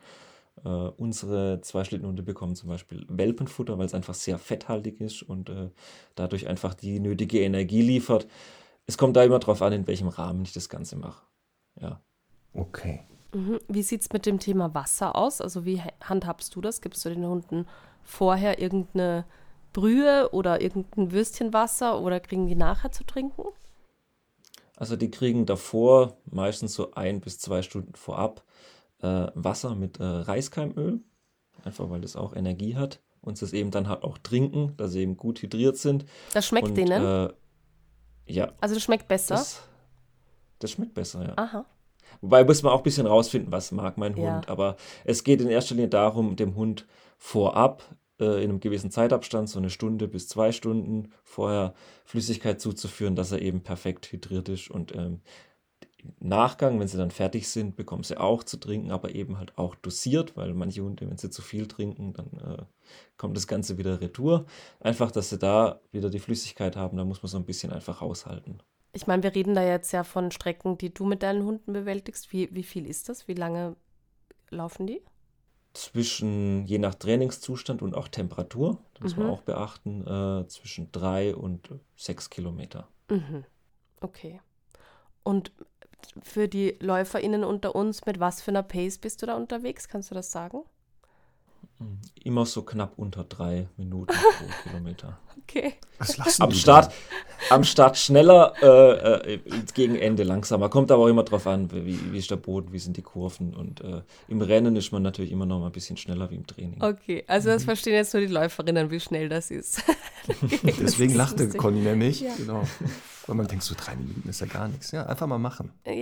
Äh, unsere Zweischlittenhunde bekommen zum Beispiel Welpenfutter, weil es einfach sehr fetthaltig ist und äh, dadurch einfach die nötige Energie liefert. Es kommt da immer drauf an, in welchem Rahmen ich das Ganze mache. Ja. Okay. Mhm. Wie sieht es mit dem Thema Wasser aus? Also wie handhabst du das? Gibst du den Hunden vorher irgendeine Brühe oder irgendein Würstchen Wasser oder kriegen die nachher zu trinken? Also die kriegen davor, meistens so ein bis zwei Stunden vorab, äh, Wasser mit äh, Reiskeimöl, einfach weil das auch Energie hat und es eben dann halt auch trinken, dass sie eben gut hydriert sind. Das schmeckt und, denen? Äh, ja. Also das schmeckt besser? Das, das schmeckt besser, ja. Aha. Wobei muss man auch ein bisschen rausfinden, was mag mein Ja. Hund. Aber es geht in erster Linie darum, dem Hund vorab äh, in einem gewissen Zeitabstand, so eine Stunde bis zwei Stunden vorher Flüssigkeit zuzuführen, dass er eben perfekt hydriert ist. Und ähm, Nachgang, wenn sie dann fertig sind, bekommen sie auch zu trinken, aber eben halt auch dosiert, weil manche Hunde, wenn sie zu viel trinken, dann äh, kommt das Ganze wieder retour. Einfach, dass sie da wieder die Flüssigkeit haben, da muss man so ein bisschen einfach haushalten. Ich meine, wir reden da jetzt ja von Strecken, die du mit deinen Hunden bewältigst. Wie, wie viel ist das? Wie lange laufen die? zwischen, je nach Trainingszustand und auch Temperatur, das muss man Mhm. auch beachten, äh, zwischen drei und sechs Kilometer. Mhm. Okay. Und für die LäuferInnen unter uns, mit was für einer Pace bist du da unterwegs? Kannst du das sagen? Immer so knapp unter drei Minuten <laughs> pro Kilometer. Okay. Am du Start, am Start schneller, äh, äh, gegen Ende langsamer. Kommt aber auch immer drauf an, wie, wie ist der Boden, wie sind die Kurven. Und äh, im Rennen ist man natürlich immer noch mal ein bisschen schneller wie im Training. Okay, also Mhm. das verstehen jetzt nur die LäuferInnen, wie schnell das ist. Okay, <laughs> das Deswegen ist lachte lustig. Conny nämlich. Ja. Genau. Weil man denkt, so drei Minuten ist ja gar nichts. Ja, einfach mal machen. Ja.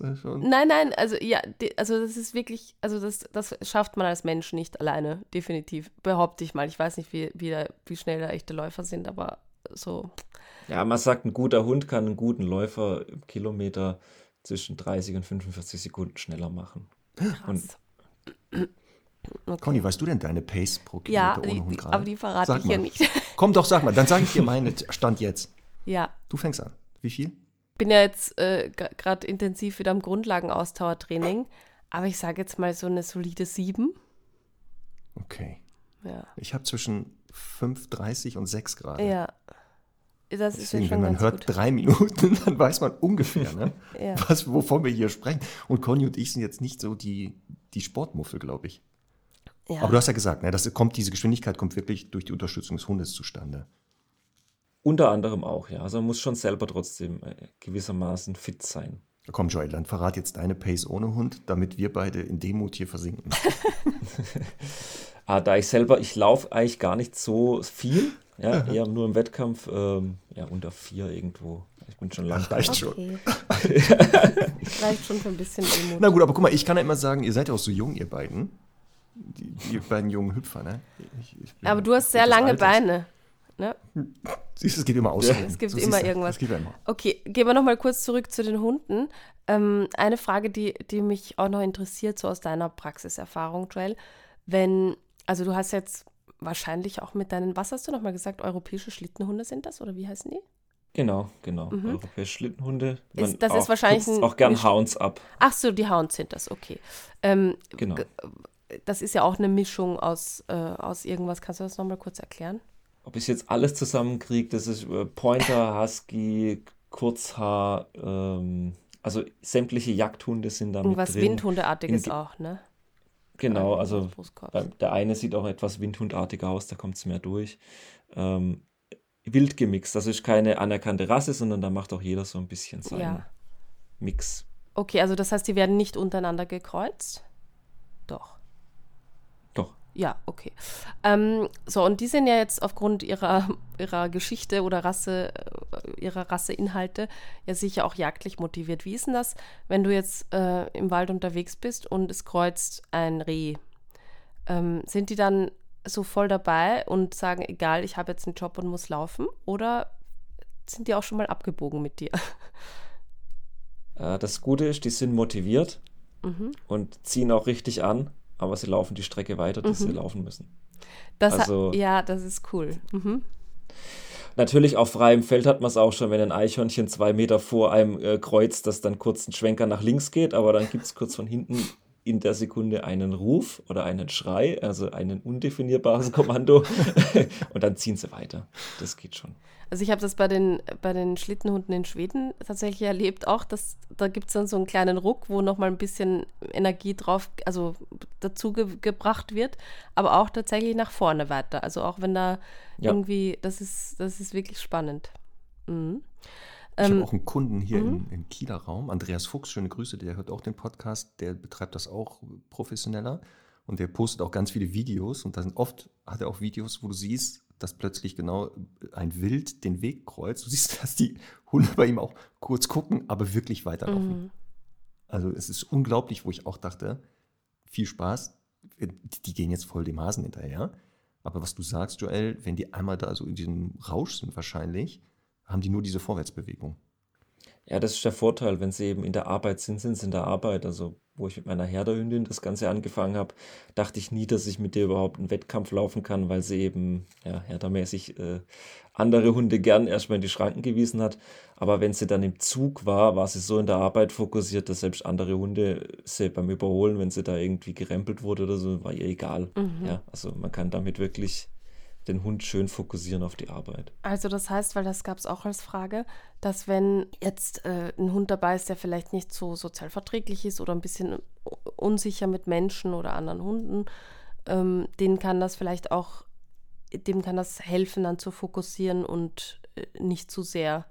Ja schon Nein, nein, also ja, die, also das ist wirklich, also das, das schafft man als Mensch nicht alleine, definitiv. Behaupte ich mal. Ich weiß nicht, wie, wie, da, wie schnell da echte Läufer sind, aber so. Ja, man sagt, ein guter Hund kann einen guten Läufer im Kilometer zwischen 30 und 45 Sekunden schneller machen. Und Krass. Okay. Conny, weißt du denn deine Pace pro Ja, Kilometer ohne die, Hund gerade? aber die verrate Sag ich ja mal. nicht. <laughs> Komm doch, sag mal. Dann sage ich dir meine Stand jetzt. Ja, Du fängst an. Wie viel? bin ja jetzt äh, gerade intensiv wieder am Grundlagenausdauertraining, aber ich sage jetzt mal so eine solide 7. Okay. Ja. Ich habe zwischen 5,30 und 6 Grad. Ja. Das ist ja Deswegen, schon wenn man hört gut. drei <laughs> Minuten, dann weiß man ungefähr, ne? <laughs> Ja. was, wovon wir hier sprechen. Und Conny und ich sind jetzt nicht so die, die Sportmuffel, glaube ich. Ja. Aber du hast ja gesagt, ne, das kommt, diese Geschwindigkeit kommt wirklich durch die Unterstützung des Hundes zustande. Unter anderem auch, ja. Also man muss schon selber trotzdem äh, gewissermaßen fit sein. Komm, Joel, dann verrat jetzt deine Pace ohne Hund, damit wir beide in Demut hier versinken. <laughs> <laughs> Ah, da ich selber, ich laufe eigentlich gar nicht so viel, ja, <laughs> eher nur im Wettkampf, ähm, ja, unter vier irgendwo. Ich bin schon lang. Reicht schon. Okay. Reicht schon für ein bisschen Demut. Na gut, aber guck mal, ich kann ja immer sagen, ihr seid ja auch so jung, ihr beiden. Die, die beiden jungen Hüpfer, ne? Ich, ich Aber du hast sehr lange Alters. Beine. Ne? <laughs> Siehst es geht immer aus. Es gibt immer irgendwas. Es gibt ja immer. Okay, gehen wir nochmal kurz zurück zu den Hunden. Ähm, eine Frage, die, die mich auch noch interessiert, so aus deiner Praxiserfahrung, Joel. Wenn, also du hast jetzt wahrscheinlich auch mit deinen, was hast du nochmal gesagt, europäische Schlittenhunde sind das oder wie heißen die? Genau, genau. Europäische Schlittenhunde. Mhm. Ist- das ist auch, wahrscheinlich kürzt ein auch gern Hounds ab. Ach so, die Hounds sind das, okay. Ähm, Genau. das ist ja auch eine Mischung aus, äh, aus irgendwas. Kannst du das nochmal kurz erklären? Ob ich jetzt alles zusammenkriege, das ist äh, Pointer, Husky, Kurzhaar, ähm, also sämtliche Jagdhunde sind da mit Irgendwas drin. Windhundeartiges In- auch, ne? Genau, also der eine sieht auch etwas windhundartiger aus, da kommt es mehr durch. Ähm, wild gemixt, das ist keine anerkannte Rasse, sondern da macht auch jeder so ein bisschen seinen Ja. Mix. Okay, also das heißt, die werden nicht untereinander gekreuzt? Doch. Ja, okay. Ähm, so, und die sind ja jetzt aufgrund ihrer, <laughs> ihrer Geschichte oder Rasse, äh, ihrer Rasseinhalte ja sicher auch jagdlich motiviert. Wie ist denn das, wenn du jetzt äh, im Wald unterwegs bist und es kreuzt ein Reh? Ähm, sind die dann so voll dabei und sagen, egal, ich habe jetzt einen Job und muss laufen? Oder sind die auch schon mal abgebogen mit dir? <laughs> Äh, das Gute ist, die sind motiviert Mhm. und ziehen auch richtig an, aber sie laufen die Strecke weiter, die sie laufen müssen. Das Also- ja, das ist cool. Mhm. Natürlich auf freiem Feld hat man es auch schon, wenn ein Eichhörnchen zwei Meter vor einem äh, kreuzt, dass dann kurz ein Schwenker nach links geht, aber dann gibt es kurz von hinten in der Sekunde einen Ruf oder einen Schrei, also ein undefinierbares Kommando <laughs> und dann ziehen sie weiter. Das geht schon. Also ich habe das bei den, bei den Schlittenhunden in Schweden tatsächlich erlebt auch, dass da gibt es dann so einen kleinen Ruck, wo nochmal ein bisschen Energie drauf, also dazu ge gebracht wird, aber auch tatsächlich nach vorne weiter. Also auch wenn da Ja. irgendwie, das ist, das ist wirklich spannend. Mhm. Ich Ähm, habe auch einen Kunden hier im, im Kieler Raum, Andreas Fuchs, schöne Grüße, der hört auch den Podcast, der betreibt das auch professioneller und der postet auch ganz viele Videos und da sind oft, hat er auch Videos, wo du siehst, dass plötzlich genau ein Wild den Weg kreuzt. Du siehst, <laughs> dass die Hunde bei ihm auch kurz gucken, aber wirklich weiterlaufen. Mhm. Also es ist unglaublich, wo ich auch dachte, viel Spaß, die, die gehen jetzt voll dem Hasen hinterher. Aber was du sagst, Joel, wenn die einmal da so in diesem Rausch sind wahrscheinlich, haben die nur diese Vorwärtsbewegung. Ja, das ist der Vorteil, wenn sie eben in der Arbeit sind, sind sie in der Arbeit. Also, wo ich mit meiner Herdehündin das Ganze angefangen habe, dachte ich nie, dass ich mit der überhaupt einen Wettkampf laufen kann, weil sie eben, ja, herdermäßig äh, andere Hunde gern erstmal in die Schranken gewiesen hat. Aber wenn sie dann im Zug war, war sie so in der Arbeit fokussiert, dass selbst andere Hunde sie beim Überholen, wenn sie da irgendwie gerempelt wurde oder so, war ihr egal. Ja, also man kann damit wirklich den Hund schön fokussieren auf die Arbeit. Also das heißt, weil das gab es auch als Frage, dass wenn jetzt äh, ein Hund dabei ist, der vielleicht nicht so sozial verträglich ist oder ein bisschen unsicher mit Menschen oder anderen Hunden, ähm, denen kann das vielleicht auch, dem kann das helfen, dann zu fokussieren und äh, nicht zu sehr,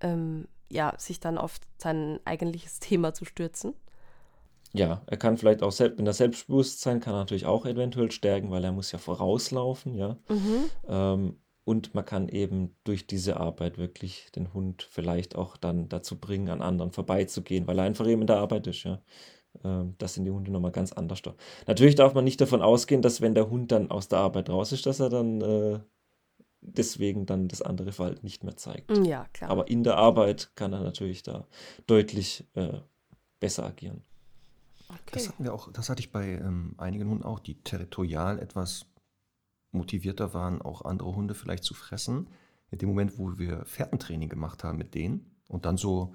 ähm, ja, sich dann auf sein eigentliches <laughs> Thema zu stürzen. Ja, er kann vielleicht auch selbst, in der Selbstbewusstsein kann er natürlich auch eventuell stärken, weil er muss ja vorauslaufen, ja. Ähm, und man kann eben durch diese Arbeit wirklich den Hund vielleicht auch dann dazu bringen, an anderen vorbeizugehen, weil er einfach eben in der Arbeit ist, ja. Ähm, das sind die Hunde nochmal ganz anders. da. Natürlich darf man nicht davon ausgehen, dass wenn der Hund dann aus der Arbeit raus ist, dass er dann äh, deswegen dann das andere Verhalten nicht mehr zeigt. Ja, klar. Aber in der Arbeit kann er natürlich da deutlich äh, besser agieren. Das hatten wir auch, das hatte ich bei ähm, einigen Hunden auch, die territorial etwas motivierter waren, auch andere Hunde vielleicht zu fressen. In dem Moment, wo wir Fährtentraining gemacht haben mit denen und dann so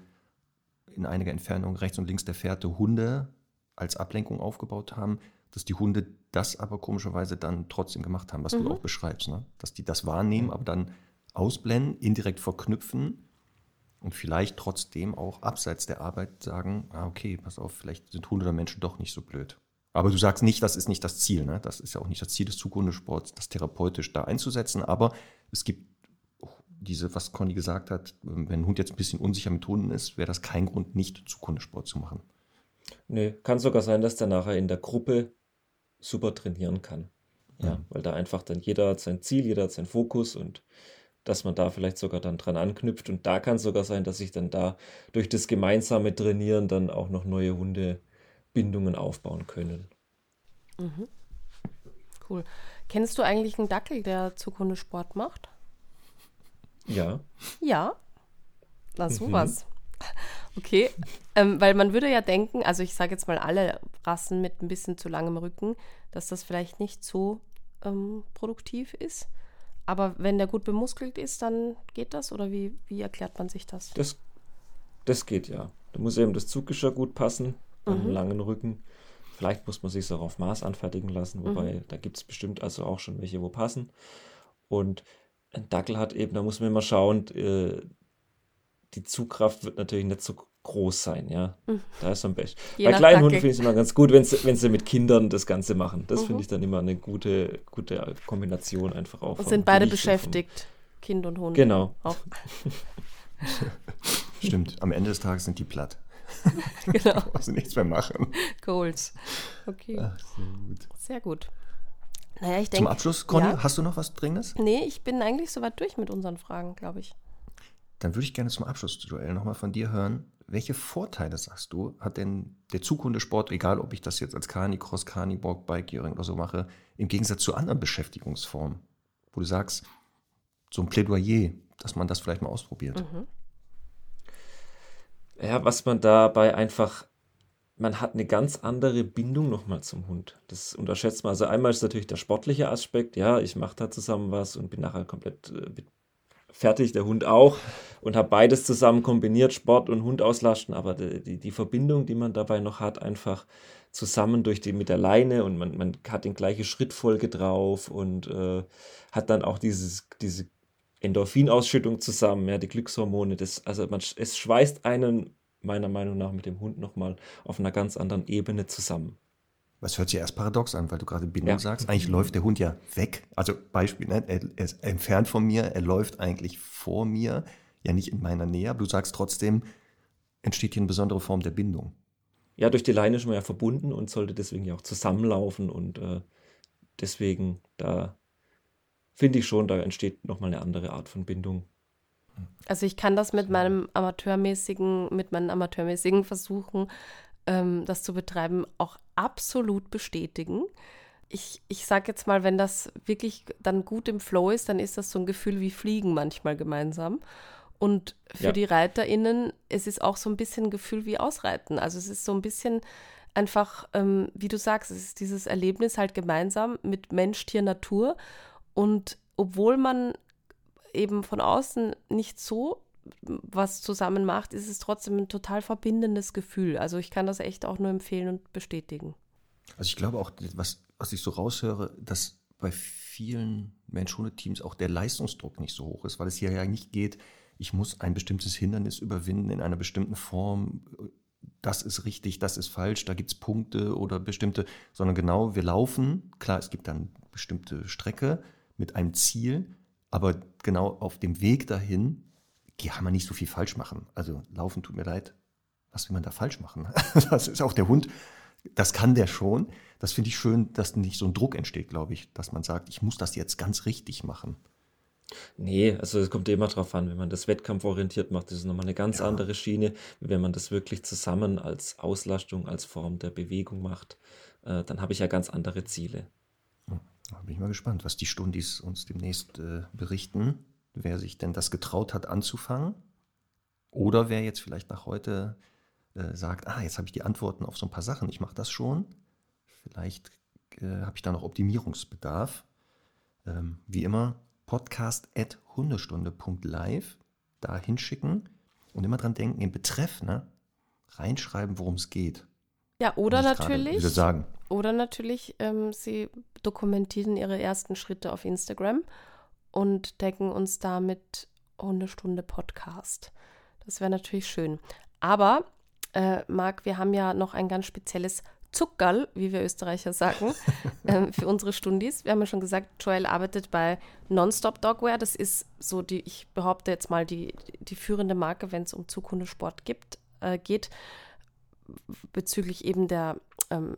in einiger Entfernung rechts und links der Fährte Hunde als Ablenkung aufgebaut haben, dass die Hunde das aber komischerweise dann trotzdem gemacht haben, was du auch beschreibst, ne? dass die das wahrnehmen, aber dann ausblenden, indirekt verknüpfen und vielleicht trotzdem auch abseits der Arbeit sagen, ah, okay, pass auf, vielleicht sind Hunde oder Menschen doch nicht so blöd. Aber du sagst nicht, das ist nicht das Ziel, ne? Das ist ja auch nicht das Ziel des Zugundesports, das therapeutisch da einzusetzen, aber es gibt diese, was Conny gesagt hat, wenn ein Hund jetzt ein bisschen unsicher mit Hunden ist, wäre das kein Grund, nicht Zukundesport zu machen. Nee, kann sogar sein, dass der nachher in der Gruppe super trainieren kann. Ja, weil da einfach dann jeder hat sein Ziel, jeder hat seinen Fokus und dass man da vielleicht sogar dann dran anknüpft. Und da kann es sogar sein, dass sich dann da durch das gemeinsame Trainieren dann auch noch neue Hundebindungen aufbauen können. cool. Kennst du eigentlich einen Dackel, der Zukunft Sport macht? Ja, Ja. Na, sowas. Okay, ähm, weil man würde ja denken, also ich sage jetzt mal alle Rassen mit ein bisschen zu langem Rücken, dass das vielleicht nicht so ähm, produktiv ist. Aber wenn der gut bemuskelt ist, dann geht das? Oder wie, wie erklärt man sich das? das, das geht ja. Da muss eben das Zuggeschirr gut passen, an einem langen Rücken. Vielleicht muss man sich auch auf Maß anfertigen lassen, wobei da gibt es bestimmt also auch schon welche, wo passen. Und ein Dackel hat eben, da muss man immer schauen, äh, die Zugkraft wird natürlich nicht so groß sein, ja. Da ist am besten. Bei kleinen. Hunden finde ich es immer ganz gut, wenn sie, wenn sie mit Kindern das Ganze machen. Das finde ich dann immer eine gute, gute Kombination einfach auch. Und sind beide Gewicht und vom- beschäftigt, Kind und Hund. Genau. Auch. <laughs> Stimmt, am Ende des Tages sind die platt. <laughs> genau. Also nichts mehr machen. Goals. Okay. Ach, sehr gut. Sehr gut. Naja, ich Zum denke. Abschluss, Conny, Ja. hast du noch was Dringendes? Nee, ich bin eigentlich soweit durch mit unseren Fragen, glaube ich. Dann würde ich gerne zum Abschluss, Joel, nochmal von dir hören. Welche Vorteile, sagst du, hat denn der Zukunftssport, egal ob ich das jetzt als Canicross, Caniborg, Bikeering oder so mache, im Gegensatz zu anderen Beschäftigungsformen, wo du sagst, so ein Plädoyer, dass man das vielleicht mal ausprobiert. Mhm. Ja, was man dabei einfach, man hat eine ganz andere Bindung nochmal zum Hund. Das unterschätzt man. Also einmal ist natürlich der sportliche Aspekt, ja, ich mache da zusammen was und bin nachher komplett äh, fertig, der Hund auch und habe beides zusammen kombiniert, Sport und Hund auslasten, aber die, die, Verbindung, die man dabei noch hat, einfach zusammen durch die mit der Leine und man, man hat den gleiche Schrittfolge drauf und äh, hat dann auch dieses, diese Endorphinausschüttung zusammen, ja, die Glückshormone, das, also man, es schweißt einen meiner Meinung nach mit dem Hund nochmal auf einer ganz anderen Ebene zusammen. Was hört sich erst paradox an, weil du gerade Bindung ja. sagst. Eigentlich läuft der Hund ja weg. Also Beispiel, ne? er, er ist entfernt von mir, er läuft eigentlich vor mir, ja nicht in meiner Nähe, aber du sagst trotzdem, entsteht hier eine besondere Form der Bindung. Ja, durch die Leine ist man ja verbunden und sollte deswegen ja auch zusammenlaufen und äh, deswegen da finde ich schon, da entsteht nochmal eine andere Art von Bindung. Also ich kann das mit meinem amateurmäßigen, mit meinen amateurmäßigen Versuchen, ähm, das zu betreiben, auch absolut bestätigen. Ich, ich sage jetzt mal, wenn das wirklich dann gut im Flow ist, dann ist das so ein Gefühl wie Fliegen manchmal gemeinsam. Und für ja. die ReiterInnen, es ist auch so ein bisschen ein Gefühl wie Ausreiten. Also es ist so ein bisschen einfach, ähm, wie du sagst, es ist dieses Erlebnis halt gemeinsam mit Mensch, Tier, Natur. Und obwohl man eben von außen nicht so was zusammen macht, ist es trotzdem ein total verbindendes Gefühl. Also ich kann das echt auch nur empfehlen und bestätigen. Also ich glaube auch, was, was ich so raushöre, dass bei vielen Mensch-Hunde-Teams auch der Leistungsdruck nicht so hoch ist, weil es hier ja nicht geht, ich muss ein bestimmtes Hindernis überwinden in einer bestimmten Form. Das ist richtig, das ist falsch, da gibt es Punkte oder bestimmte, sondern genau, wir laufen. Klar, es gibt dann bestimmte Strecke, mit einem Ziel, aber genau auf dem Weg dahin kann man nicht so viel falsch machen. Also laufen tut mir leid. Was will man da falsch machen? <laughs> Das ist auch der Hund. Das kann der schon. Das finde ich schön, dass nicht so ein Druck entsteht, glaube ich, dass man sagt, ich muss das jetzt ganz richtig machen. Nee, also es kommt immer darauf an, wenn man das wettkampforientiert macht, das ist nochmal eine ganz ja. andere Schiene. Wenn man das wirklich zusammen als Auslastung, als Form der Bewegung macht, äh, dann habe ich ja ganz andere Ziele. Da bin ich mal gespannt, was die Stundis uns demnächst äh, berichten, wer sich denn das getraut hat anzufangen. Oder wer jetzt vielleicht nach heute äh, sagt, ah, jetzt habe ich die Antworten auf so ein paar Sachen, ich mache das schon. Vielleicht äh, habe ich da noch Optimierungsbedarf. Ähm, wie immer, podcast at hundestunde.live da hinschicken und immer dran denken, im Betreff, ne, reinschreiben, worum es geht. Ja, oder natürlich. Grade, sagen. Oder natürlich, ähm, sie dokumentieren ihre ersten Schritte auf Instagram und decken uns damit Hundestunde Podcast. Das wäre natürlich schön. Aber, äh, Marc, wir haben ja noch ein ganz spezielles Zuckerl, wie wir Österreicher sagen, <laughs> äh, für unsere Stundis. Wir haben ja schon gesagt, Joel arbeitet bei Nonstop Dogwear. Das ist so die, ich behaupte jetzt mal, die, die führende Marke, wenn es um Zukunftssport gibt, äh, geht, bezüglich eben der ähm,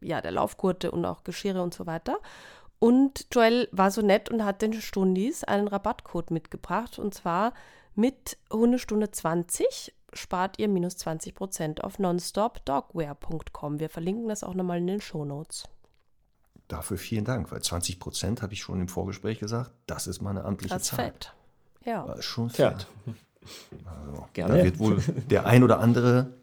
ja, der Laufgurte und auch Geschirre und so weiter. Und Joel war so nett und hat den Stundis einen Rabattcode mitgebracht und zwar mit Hundestunde 20 spart ihr minus 20 Prozent auf nonstopdogwear.com. Wir verlinken das auch nochmal in den Shownotes. Dafür vielen Dank, weil 20 Prozent, habe ich schon im Vorgespräch gesagt, das ist mal eine amtliche das Zahl. Fett. Ja. Das ist schon fett. Ja. Also, Gerne. Da wird wohl der ein oder andere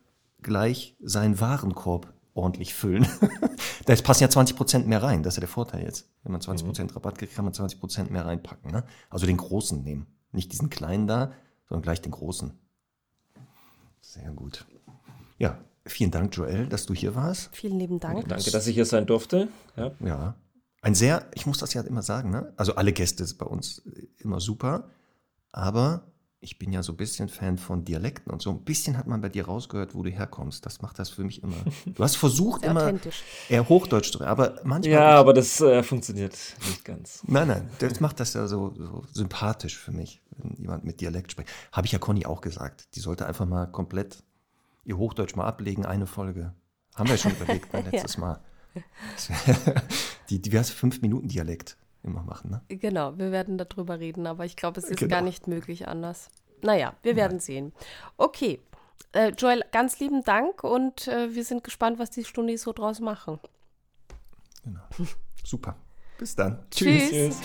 gleich seinen Warenkorb ordentlich füllen. <laughs> da passen ja 20 Prozent mehr rein. Das ist ja der Vorteil jetzt. Wenn man 20 Prozent mhm. Rabatt kriegt, kann man 20 Prozent mehr reinpacken. Ne? Also den großen nehmen. Nicht diesen kleinen da, sondern gleich den großen. Sehr gut. Ja, vielen Dank, Joel, dass du hier warst. Vielen lieben Dank. Danke, dass ich hier sein durfte. Ja. ja. Ein sehr, ich muss das ja immer sagen, ne? also alle Gäste sind bei uns immer super, aber ich bin ja so ein bisschen Fan von Dialekten und so ein bisschen hat man bei dir rausgehört, wo du herkommst. Das macht das für mich immer. Du hast versucht <laughs> immer eher Hochdeutsch zu reden, aber manchmal. Ja, aber das äh, funktioniert nicht ganz. Nein, nein, das macht das ja so, so sympathisch für mich, wenn jemand mit Dialekt spricht. Habe ich ja Conny auch gesagt. Die sollte einfach mal komplett ihr Hochdeutsch mal ablegen, eine Folge. Haben wir schon <laughs> überlegt, ne, letztes ja. Mal. <laughs> die, die, wie heißt fünf Minuten Dialekt immer machen. Ne? Genau, wir werden darüber reden, aber ich glaube, es ist genau. gar nicht möglich anders. Naja, wir werden Nein. sehen. Okay, äh, Joel, ganz lieben Dank und äh, wir sind gespannt, was die Stunde so draus machen. Genau. <laughs> Super. Bis dann. Tschüss. Tschüss. Tschüss.